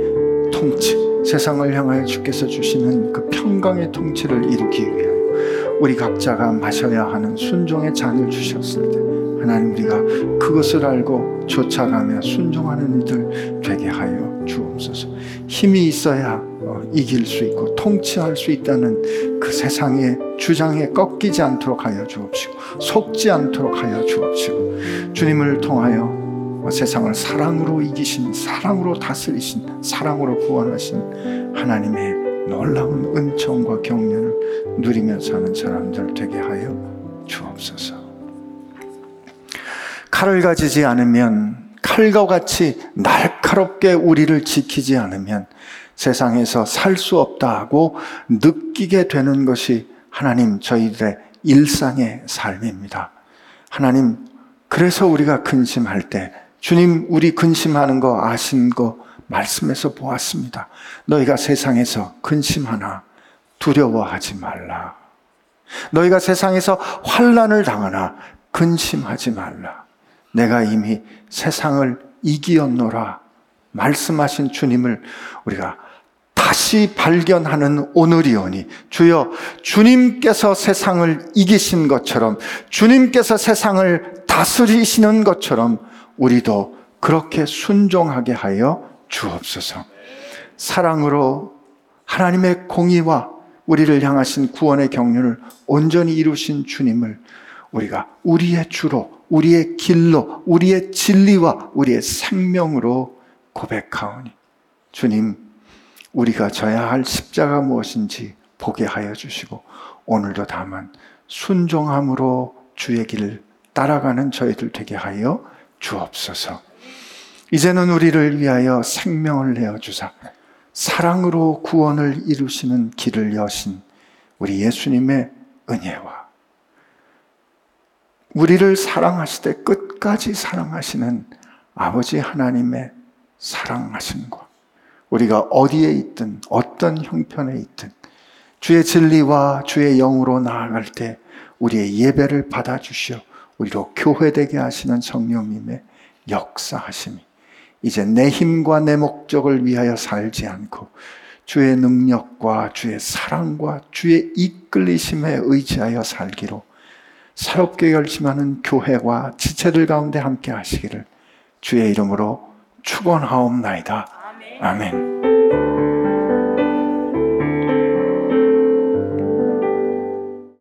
통치, 세상을 향하여 주께서 주시는 그 평강의 통치를 이루기 위하여 우리 각자가 마셔야 하는 순종의 잔을 주셨을 때 하나님 우리가 그것을 알고 쫓아가며 순종하는 이들 되게 하여 주옵소서. 힘이 있어야 어, 이길 수 있고 통치할 수 있다는 그 세상의 주장에 꺾이지 않도록 하여 주옵시고 속지 않도록 하여 주옵시고 주님을 통하여 세상을 사랑으로 이기신 사랑으로 다스리신 사랑으로 구원하신 하나님의 놀라운 은총과 경륜을 누리며 사는 사람들 되게 하여 주옵소서. 칼을 가지지 않으면 칼과 같이 날카롭게 우리를 지키지 않으면 세상에서 살 수 없다 하고 느끼게 되는 것이 하나님 저희들의 일상의 삶입니다. 하나님, 그래서 우리가 근심할 때 주님 우리 근심하는 거 아신 거 말씀에서 보았습니다. 너희가 세상에서 근심하나 두려워하지 말라. 너희가 세상에서 환란을 당하나 근심하지 말라. 내가 이미 세상을 이기었노라. 말씀하신 주님을 우리가 다시 발견하는 오늘이오니 주여 주님께서 세상을 이기신 것처럼 주님께서 세상을 다스리시는 것처럼 우리도 그렇게 순종하게 하여 주옵소서. 사랑으로 하나님의 공의와 우리를 향하신 구원의 경륜을 온전히 이루신 주님을 우리가 우리의 주로, 우리의 길로, 우리의 진리와 우리의 생명으로 고백하오니 주님, 우리가 져야 할 십자가 무엇인지 보게 하여 주시고 오늘도 다만 순종함으로 주의 길을 따라가는 저희들 되게 하여 주옵소서. 이제는 우리를 위하여 생명을 내어 주사 사랑으로 구원을 이루시는 길을 여신 우리 예수님의 은혜와 우리를 사랑하시되 끝까지 사랑하시는 아버지 하나님의 사랑하심과 우리가 어디에 있든 어떤 형편에 있든 주의 진리와 주의 영으로 나아갈 때 우리의 예배를 받아주시어 우리로 교회되게 하시는 성령님의 역사하심이 이제 내 힘과 내 목적을 위하여 살지 않고 주의 능력과 주의 사랑과 주의 이끌리심에 의지하여 살기로 새롭게 결심하는 교회와 지체들 가운데 함께 하시기를 주의 이름으로 축원하옵나이다. 아멘.